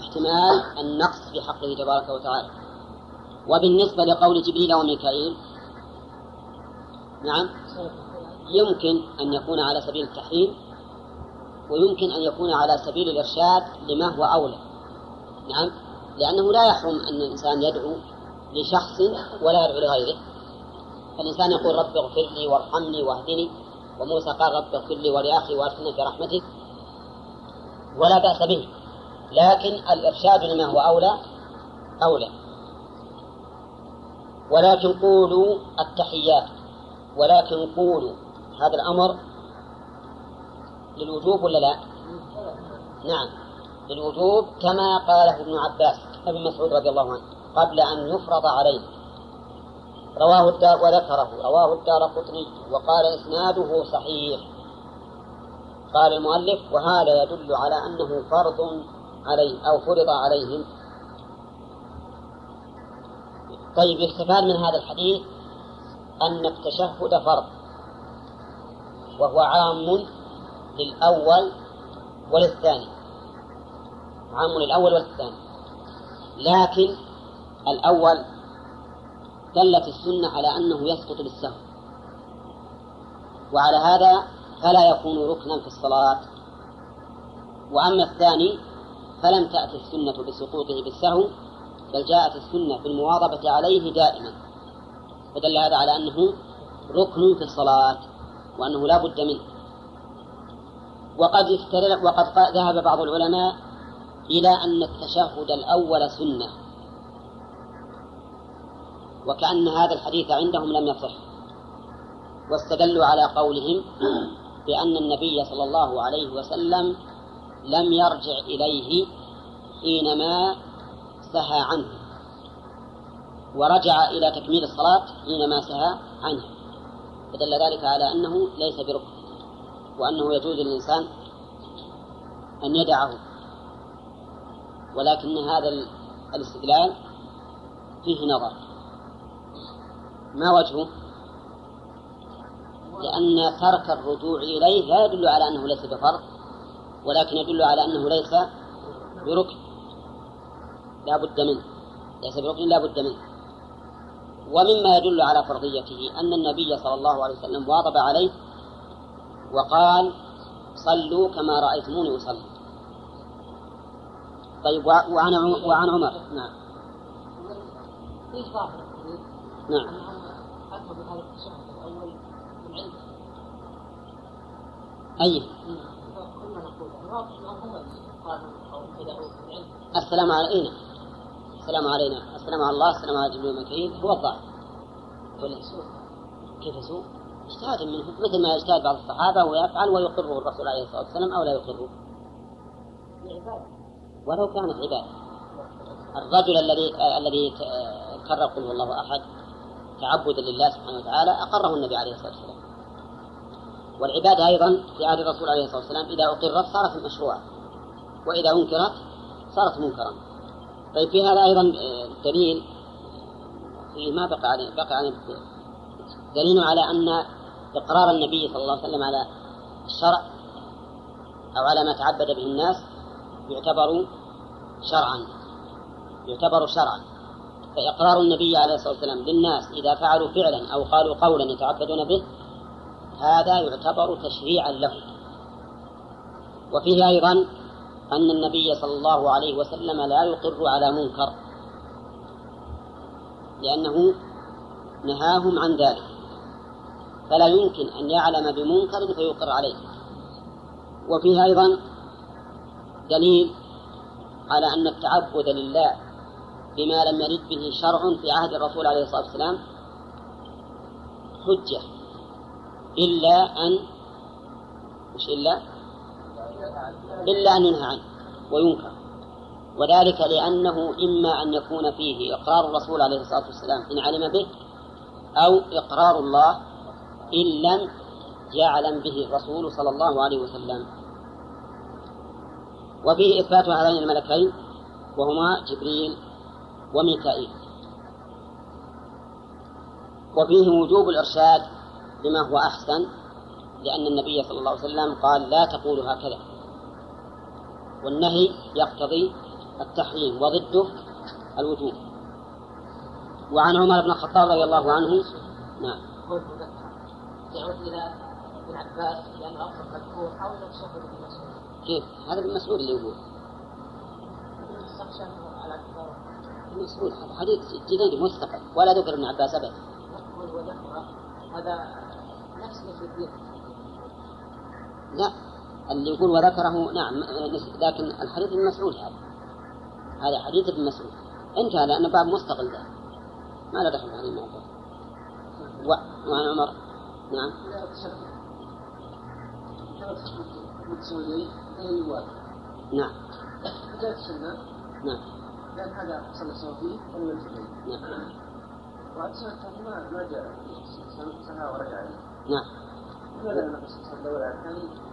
احتمال النقص في حقه تبارك وتعالى. وبالنسبة لقول جبريل وميكائيل نعم يمكن أن يكون على سبيل التحريم ويمكن أن يكون على سبيل الإرشاد لما هو أولى. نعم؟ لأنه لا يحرم أن الإنسان يدعو لشخص ولا يدعو لغيره. فالإنسان يقول رب اغفر لي وارحمني واهدني وموسى قال رب اغفر لي ولأخي وأرحمني في رحمتك ولا بأس به. لكن الإرشاد لما هو أولى أولى. ولكن قولوا التحيات ولكن قولوا هذا الأمر للوجوب ولا لا؟ نعم. للوجوب كما قاله ابن عباس ابن مسعود رضي الله عنه قبل أن يفرض عليه. رواه الدار وذكره. رواه الدار قطني وقال إسناده صحيح. قال المؤلف وهذا يدل على أنه فرض عليه أو فرض عليهم. طيب يستفاد من هذا الحديث أن التشهد فرض. وهو عام للأول وللثاني. عام للأول والثاني لكن الأول دلت السنة على أنه يسقط بالسهو. وعلى هذا فلا يكون ركنا في الصلاة. وأما الثاني فلم تأت السنة بسقوطه بالسهو بل جاءت السنة بالمواظبة عليه دائما. فدل هذا على أنه ركن في الصلاة. وأنه لا بد منه. وقد وقد ذهب بعض العلماء إلى أن التشهد الأول سنة. وكأن هذا الحديث عندهم لم يصح. واستدلوا على قولهم بأن النبي صلى الله عليه وسلم لم يرجع إليه حينما سهى عنه. ورجع إلى تكميل الصلاة حينما سهى عنه. فدل ذلك على أنه ليس بركن وأنه يجوز للإنسان أن يدعه ولكن هذا الاستدلال فيه نظر. ما وجهه؟ لأن ترك الرجوع إليه لا يدل على أنه ليس بفرض ولكن يدل على أنه ليس بركن. لا بد منه. ليس بركن لا بد منه. ومما يدل على فرضيته أن النبي صلى الله عليه وسلم واظب عليه وقال صلوا كما رأيتموني أصلي. طيب وعن وعن عمر. نعم. نعم. أي. السلام علينا السلام علينا. السلام على الله السلام على جبريل المكريم هو الظاهر. كيف يسوء؟ اجتهاد منه. مثل ما يجتهد بعض الصحابة ويفعل ويقره الرسول عليه الصلاة والسلام أو لا يقره. ولو كانت عبادة. الرجل الذي الذي كرر قل الله أحد تعبدا لله سبحانه وتعالى أقره النبي عليه الصلاة والسلام. والعبادة أيضا في عهد الرسول عليه الصلاة والسلام إذا أقرت صارت مشروعة. وإذا أنكرت صارت منكرا. طيب في هذا أيضا آه، دليل في ما بقى عليه بقى عليه دليل على أن إقرار النبي صلى الله عليه وسلم على الشرع أو على ما تعبد به الناس يعتبر شرعا يعتبر شرعا. فإقرار النبي عليه الصلاة والسلام للناس إذا فعلوا فعلا أو قالوا قولا يتعبدون به هذا يعتبر تشريعا له وفيه أيضا أن النبي صلى الله عليه وسلم لا يقر على منكر لأنه نهاهم عن ذلك. فلا يمكن أن يعلم بمنكر فيقر عليه. وفيه أيضا دليل على أن التعبد لله بما لم يرد به شرع في عهد الرسول عليه الصلاة والسلام حجة إلا أن مش إلا إلا أن ينهى عنه وينكر. وذلك لأنه إما أن يكون فيه إقرار الرسول عليه الصلاة والسلام إن علم به أو إقرار الله إن لم يعلم به الرسول صلى الله عليه وسلم. وفيه إثبات هذين الملكين وهما جبريل وميكائيل. وفيه وجوب الإرشاد بما هو أحسن لأن النبي صلى الله عليه وسلم قال لا تقولوا هكذا. والنهي يقتضي التحريم وضده الوجوب وعن عمر بن الخطاب رضي الله عنه نعم. يعود إلى ابن عباس لأنه أصلا مذكور أو إلى الشهر بن مسعود كيف؟ هذا ابن مسعود اللي يقول. مسعود حديث جديد مستقل. ولا ذكر ابن عباس أبدا هذا نفس الدين لا. اللي يقول وذكره نعم لكن الحديث ابن مسعود هذا. هذا حديث ابن مسعود. انتهى لأنه باب مستقل ده. ما له دخل هذه الموضوع. وعن عمر. نعم. نعم. نعم. لأن هذا صلى الله فيه نعم. وعد سنة ما جاء نعم لماذا لا نقص الأول على الثاني ونقول الثاني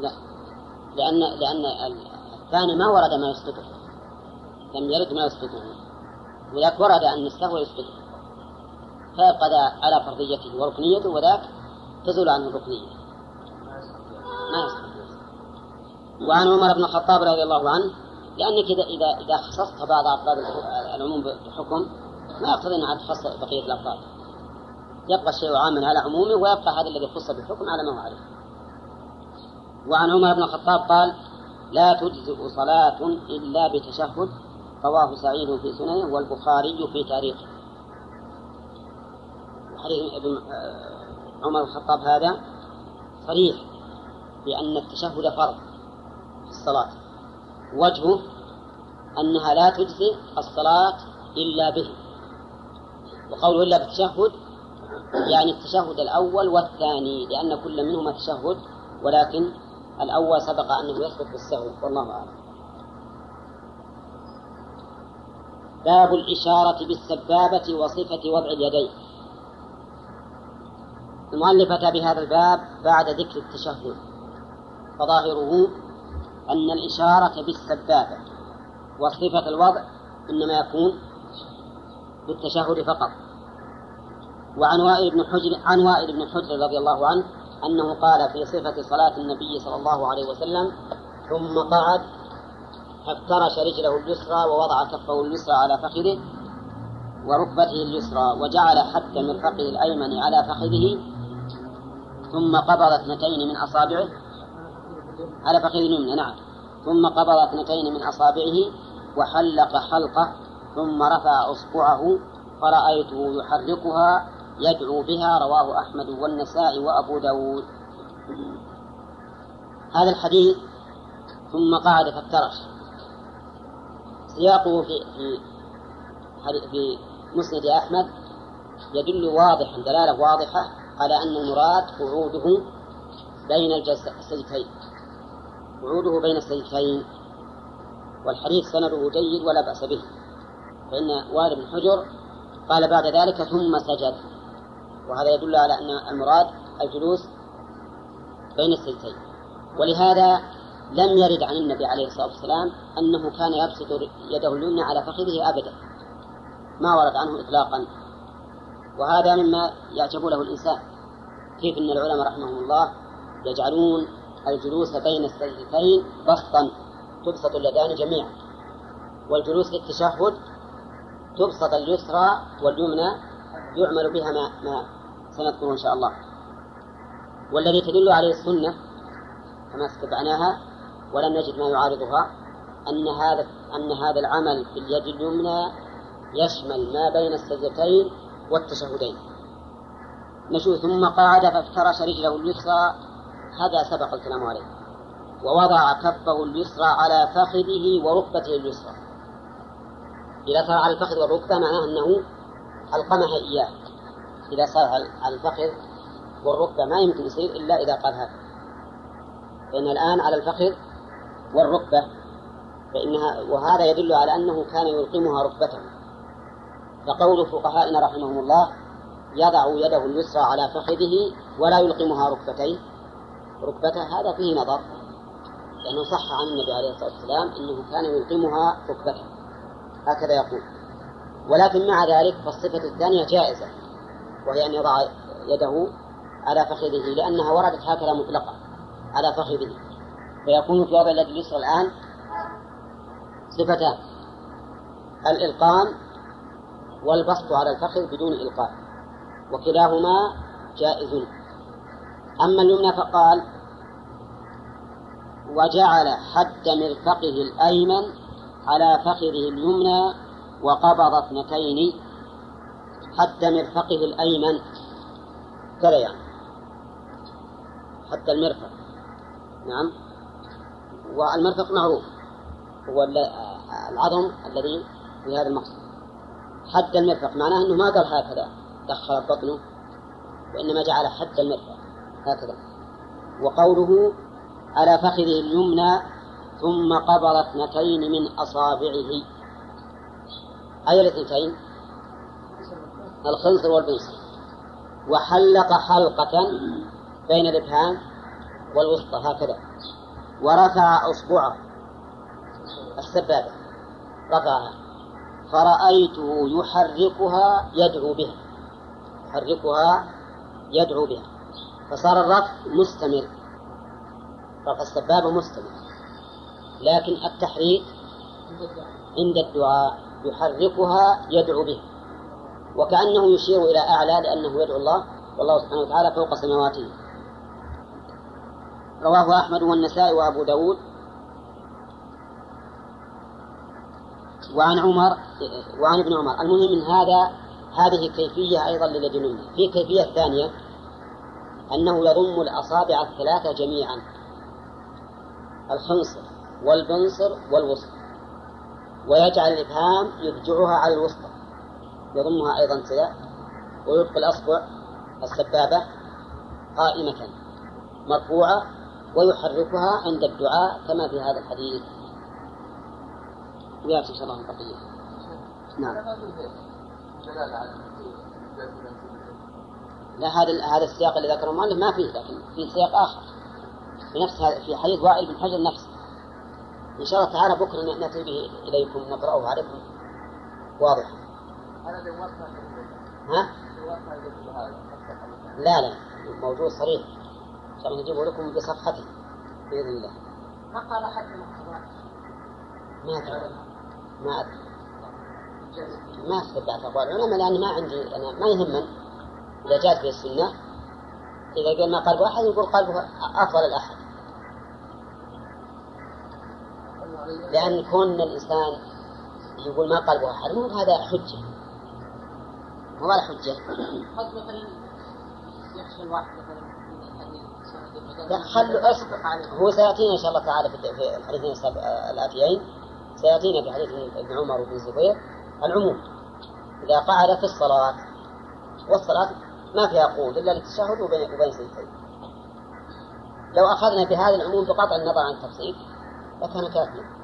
لا. لأن لأن الثاني ما ورد ما يسقطه لم يرد ما يسقطه ولذلك ورد أن السهو يسقطه فيبقى ذا على فرضيته وركنيته وذاك تزول عنه الركنية. ما يسقط وعن عمر بن الخطاب رضي الله عنه لأنك إذا إذا إذا خصصت بعض أفراد العموم بحكم ما يقتضي أن تخصص بقية الأفراد يبقى الشيء عاما على عمومه ويبقى هذا الذي خص بالحكم على ما هو عليه وعن عمر بن الخطاب قال لا تجزئ صلاة إلا بتشهد رواه سعيد في سننه والبخاري في تاريخه. حديث ابن آه، عمر الخطاب هذا صريح بأن التشهد فرض في الصلاة. وجهه أنها لا تجزي الصلاة إلا به. وقوله إلا بالتشهد يعني التشهد الأول والثاني لأن كل منهما تشهد ولكن الأول سبق أنه يسقط بالسهو والله أعلم. باب الإشارة بالسبابة وصفة وضع اليدين. المؤلف أتى بهذا الباب بعد ذكر التشهد. فظاهره أن الإشارة بالسبابة وصفة الوضع إنما يكون بالتشهد فقط. وعن وائل بن حجر عن وائل بن حجر رضي الله عنه أنه قال في صفة صلاة النبي صلى الله عليه وسلم ثم قعد فافترش رجله اليسرى ووضع كفه اليسرى على فخذه وركبته اليسرى وجعل حتى مرفقه الأيمن على فخذه ثم قبض اثنتين من أصابعه على فخذ اليمنى نعم. ثم قبض اثنتين من أصابعه وحلق حلقة ثم رفع أصبعه فرأيته يحركها يدعو بها رواه أحمد والنسائي وأبو داود. هذا الحديث ثم قعد فافترش سياقه في في مسند أحمد يدل واضحا دلالة واضحة على أن المراد قعوده بين السجدتين قعوده بين السجدتين. والحديث سنده جيد ولا بأس به. فإن وائل بن حجر قال بعد ذلك ثم سجد. وهذا يدل على أن المراد الجلوس بين السجدتين. ولهذا لم يرد عن النبي عليه الصلاة والسلام أنه كان يبسط يده اليمنى على فخذه أبدا. ما ورد عنه إطلاقا. وهذا مما يعجب له الإنسان. كيف أن العلماء رحمهم الله يجعلون الجلوس بين السجدتين بسطا؟ تبسط اليدان جميعا. والجلوس للتشهد تبسط اليسرى واليمنى يعمل بها ما, ما سنذكره إن شاء الله. والذي تدل عليه السنة كما استبعناها ولم نجد ما يعارضها أن هذا أن هذا العمل في اليد اليمنى يشمل ما بين السجدتين والتشهدين. نشوف ثم قعد فافترش رجله اليسرى هذا سبق الكلام عليه. ووضع كفه اليسرى على فخذه وركبته اليسرى. إذا صار على الفخذ والركبة معناه أنه ألقمها إياه. إذا صار على الفخذ والركبة ما يمكن يصير إلا إذا قال هذا. فإن الآن على الفخذ والركبة فإنها وهذا يدل على أنه كان يلقمها ركبته. فقول فقهائنا رحمهم الله يضع يده اليسرى على فخذه ولا يلقمها ركبتيه. ركبته هذا فيه نظر لأنه صح عن النبي عليه الصلاة والسلام أنه كان يلقمها ركبته. هكذا يقول. ولكن مع ذلك فالصفة الثانية جائزة. وهي أن يضع يده على فخذه لأنها وردت هكذا مطلقة على فخذه. فيكون في وضع اليد اليسرى الآن صفتان الإلقام والبسط على الفخذ بدون إلقاء وكلاهما جائز. أما اليمنى فقال وجعل حد مرفقه الأيمن على فخذه اليمنى وقبض اثنتين. حد مرفقه الأيمن. كذا يعني. حتى المرفق. نعم. والمرفق معروف. هو العظم الذي في هذا المقصد. حد المرفق معناه أنه ما قال هكذا. دخل بطنه وإنما جعل حد المرفق. هكذا. وقوله على فخذه اليمنى ثم قبض اثنتين من أصابعه. أي الاثنتين؟ الخنصر والبنصر وحلق حلقة بين الإبهام والوسطى هكذا. ورفع أصبعه السبابة. رفعها. فرأيته يحركها يدعو بها. يحركها يدعو بها. فصار الرفع مستمر. رفع السبابة مستمر. لكن التحريك عند الدعاء يحركها يدعو بها. وكأنه يشير إلى أعلى لأنه يدعو الله والله سبحانه وتعالى فوق سماواته. رواه أحمد والنسائي وأبو داود. وعن عمر وعن ابن عمر. المهم من هذا هذه كيفية أيضا للجنون. في كيفية ثانية أنه يضم الأصابع الثلاثة جميعا. الخنصر والبنصر والوسطى. ويجعل الإبهام يرجعها على الوسطى. يضمها أيضا كذا ويبقي الأصبع السبابة قائمة مرفوعة ويحركها عند الدعاء كما في هذا الحديث. ويأتي إن شاء الله البقية نعم. لا هذا هذا السياق اللي ذكره المؤلف ما فيه لكن في سياق آخر. في نفس في حديث وائل بن حجر نفسه إن شاء الله تعالى بكرة نأتي به إليكم نقرأه عليكم. واضح. ها؟ لا لا. موجود صريح. إن شاء الله نجيبه لكم بصفحته بإذن الله. ما قال أحد من ما أدري. ما أدري. ما أستطيع أقوال العلماء لأن ما عندي أنا ما يهمن إذا جاءت في السنة إذا قال ما قلبه أحد يقول قلبه أفضل الأحد. لأن كون الإنسان يقول ما قلبه مو هذا حجة. هو هذا حجة. قد مثلا يخشى الواحد مثلا لا خلوا أصبر هو سيأتينا إن شاء الله تعالى في الحديثين الآتيين. سيأتينا في حديث ابن عمر وابن الزبير العموم إذا قعد في الصلاة والصلاة ما فيها قود إلا للتشهد وبين وبين سجدتين لو أخذنا بهذا العموم بقطع النظر عن التفصيل لكان كافيا.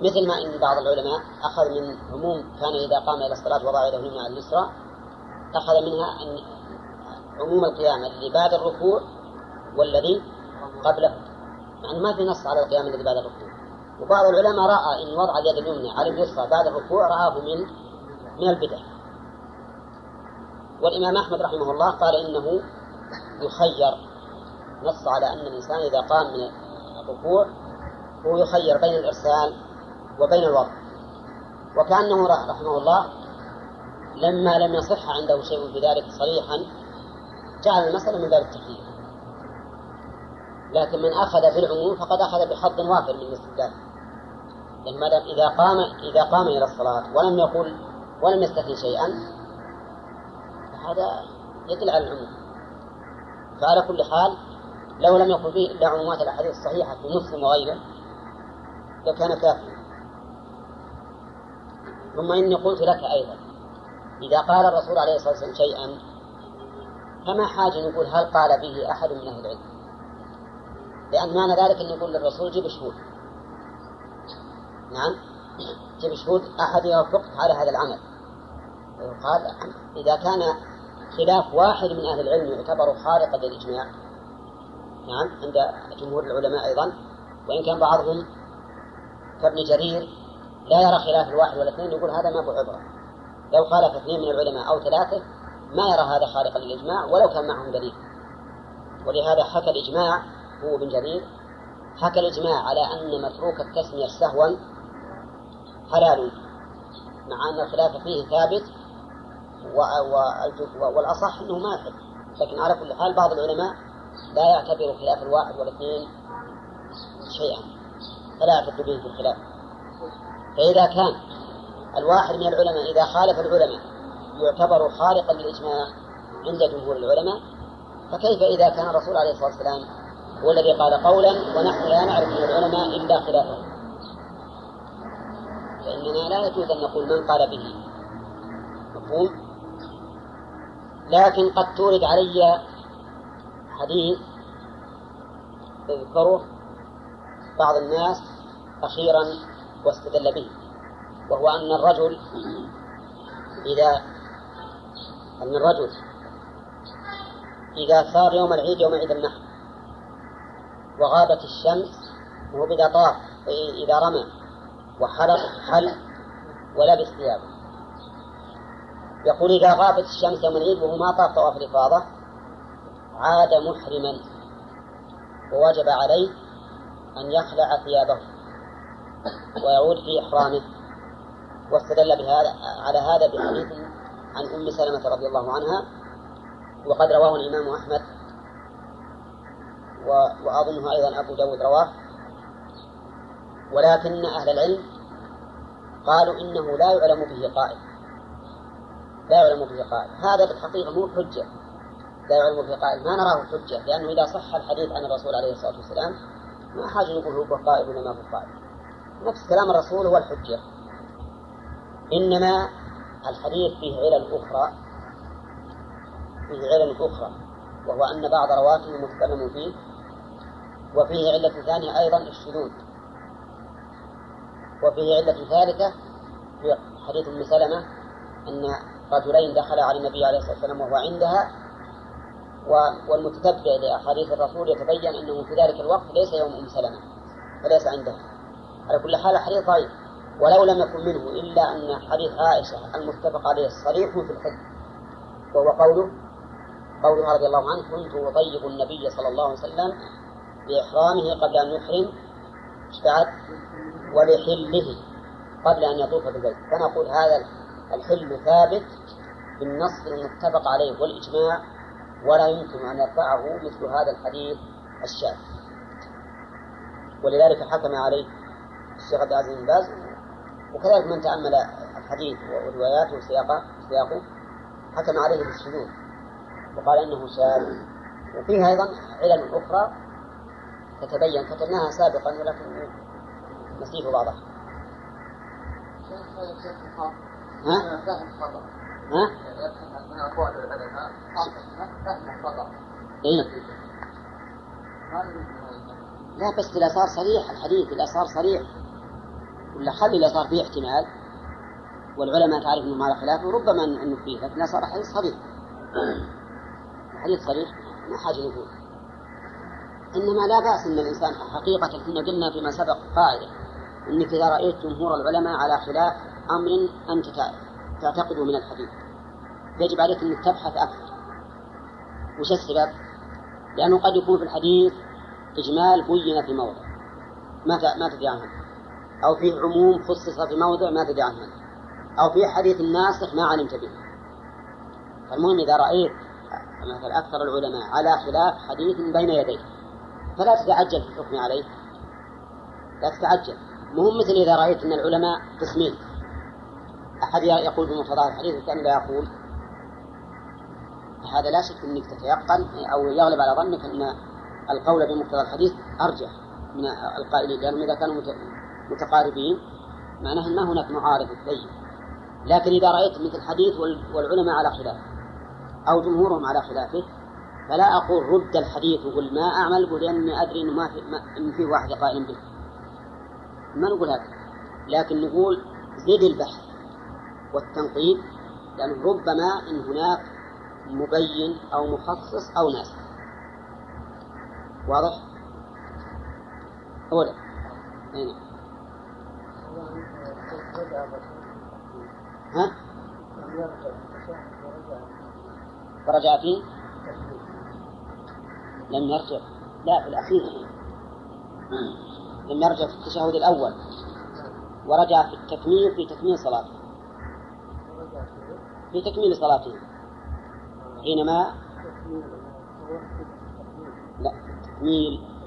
مثل ما إن بعض العلماء أخذ من عموم كان إذا قام إلى الصلاة وضع يده اليمنى على اليسرى أخذ منها أن عموم القيام اللي بعد الركوع والذي قبله. يعني ما في نص على القيام الذي بعد الركوع. وبعض العلماء رأى أن وضع اليد اليمنى على اليسرى بعد الركوع رآه من من البدع. والإمام أحمد رحمه الله قال إنه يخير نص على أن الإنسان إذا قام من الركوع هو يخير بين الإرسال وبين الوضع وكأنه رحمه الله لما لم يصح عنده شيء في ذلك صريحا جعل المسألة من باب التخيير لكن من أخذ بالعموم فقد أخذ بحظ وافر من الاستدلال لأن ما إذا قام إذا قام إلى الصلاة ولم يقل ولم يستثني شيئا فهذا يدل على العموم. فعلى كل حال لو لم يقل به إلا عمومات الأحاديث الصحيحة في مسلم وغيره لكان كافيا ثم إني قلت لك أيضا إذا قال الرسول عليه الصلاة والسلام شيئا فما حاجة نقول هل قال به أحد من أهل العلم؟ لأن معنى ذلك أن يقول للرسول جيب شهود. نعم جيب شهود أحد يوافقك على هذا العمل. قال إذا كان خلاف واحد من أهل العلم يعتبر خارقا للإجماع نعم عند جمهور العلماء أيضا وإن كان بعضهم كابن جرير لا يرى خلاف الواحد والاثنين يقول هذا ما هو عبرة لو خالف اثنين من العلماء أو ثلاثة ما يرى هذا خارقا للإجماع ولو كان معهم دليل. ولهذا حكى الإجماع هو بن جرير حكى الإجماع على أن متروك التسمية سهوا حلال مع أن الخلاف فيه ثابت والأصح أنه ما يحل. لكن على كل حال بعض العلماء لا يعتبر خلاف الواحد والاثنين شيئا. فلا يعتد به في الخلاف. فإذا كان الواحد من العلماء إذا خالف العلماء يعتبر خارقا للإجماع عند جمهور العلماء فكيف إذا كان الرسول عليه الصلاة والسلام هو الذي قال قولا ونحن لا نعرف من العلماء إلا خلافه؟ فإننا لا يجوز أن نقول من قال به. مفهوم؟ لكن قد تورد علي حديث يذكره بعض الناس أخيرا واستدل به وهو أن الرجل إذا أن الرجل إذا صار يوم العيد يوم عيد النحر وغابت الشمس وهو إذا طاف إذا رمى وحلق حل ولبس ثيابه. يقول إذا غابت الشمس يوم العيد وهو ما طاف طواف الإفاضة عاد محرما ووجب عليه أن يخلع ثيابه. ويعود في إحرامه. واستدل بهذا على هذا بحديث عن أم سلمة رضي الله عنها وقد رواه الإمام أحمد وأظنه أيضا أبو داود رواه. ولكن أهل العلم قالوا إنه لا يعلم به قائل. لا يعلم به قائل. هذا بالحقيقة مو حجة. لا يعلم به قائل. ما نراه حجة. لأنه إذا صح الحديث عن الرسول عليه الصلاة والسلام ما حاجة نقول هو قائل ولا ما هو قائل. نفس كلام الرسول هو الحجة. إنما الحديث فيه علل أخرى فيه علل أخرى وهو أن بعض رواته متكلم فيه وفيه علة ثانية أيضا الشذوذ. وفيه علة ثالثة في حديث أم سلمة أن رجلين دخل على النبي عليه الصلاة والسلام وهو عندها والمتتبع لأحاديث الرسول يتبين أنه في ذلك الوقت ليس يوم أم سلمة فليس عندها. على كل حال حديث ضعيف ولو لم يكن منه إلا أن حديث عائشة المتفق عليه الصريح في الحج. وهو قوله قولها رضي الله عنه كنت أطيب النبي صلى الله عليه وسلم بإحرامه قبل أن يحرم إيش بعد؟ ولحله قبل أن يطوف بالبيت فنقول هذا الحل ثابت بالنص المتفق عليه والإجماع ولا يمكن أن يرفعه مثل هذا الحديث الشاذ. ولذلك حكم عليه الشيخ عبد العزيز بن باز وكذلك من تأمل الحديث ورواياته وسياقه سياقه حكم عليه بالشذوذ وقال إنه شاذ وفيها أيضا علل أخرى تتبين كتبناها سابقا ولكن نسيت بعضها. ها؟ ها؟ إيه؟ لا بس صار صريح الحديث صار صريح ولا خلي إذا صار فيه احتمال والعلماء تعرف أنه على خلافه ربما أنه فيه لكن صار حديث صريح. حديث صريح ما حاجة نقول إنما لا بأس أن الإنسان حقيقة كنا قلنا فيما سبق قاعدة أنك إذا رأيت جمهور العلماء على خلاف أمر أنت تعتقده من الحديث. يجب عليك أنك تبحث أكثر. وش السبب؟ لأنه قد يكون في الحديث إجمال بين في موضع. ما ما تدري عنه أو فيه عموم خصص في موضع ما تدري عنه. أو في حديث ناسخ ما علمت به. فالمهم إذا رأيت مثل أكثر العلماء على خلاف حديث بين يديك فلا تتعجل في الحكم عليه. لا تتعجل. مهم مثل إذا رأيت أن العلماء قسمين. أحد يقول بمقتضى الحديث والثاني لا يقول. هذا لا شك أنك تتيقن أو يغلب على ظنك أن القول بمقتضى الحديث أرجح من القائلين لأنهم إذا كانوا متقاربين معناه ما هناك معارض بين. لكن إذا رأيت مثل الحديث والعلماء على خلاف أو جمهورهم على خلافه فلا أقول رد الحديث وقل ما أعمل قل لأني أدري إنه ما في ما إن في واحد قائم به. ما نقول هذا. لكن نقول زد البحث والتنقيب لأنه ربما إن هناك مبين أو مخصص أو ناس. واضح؟ أولا. أين؟ ها؟ ورجع فيه لم يرجع لا في الأخير. لم يرجع في التشهد الأول. ورجع في التكميل في تكميل صلاته. في تكميل صلاته. حينما؟ لا تكميل.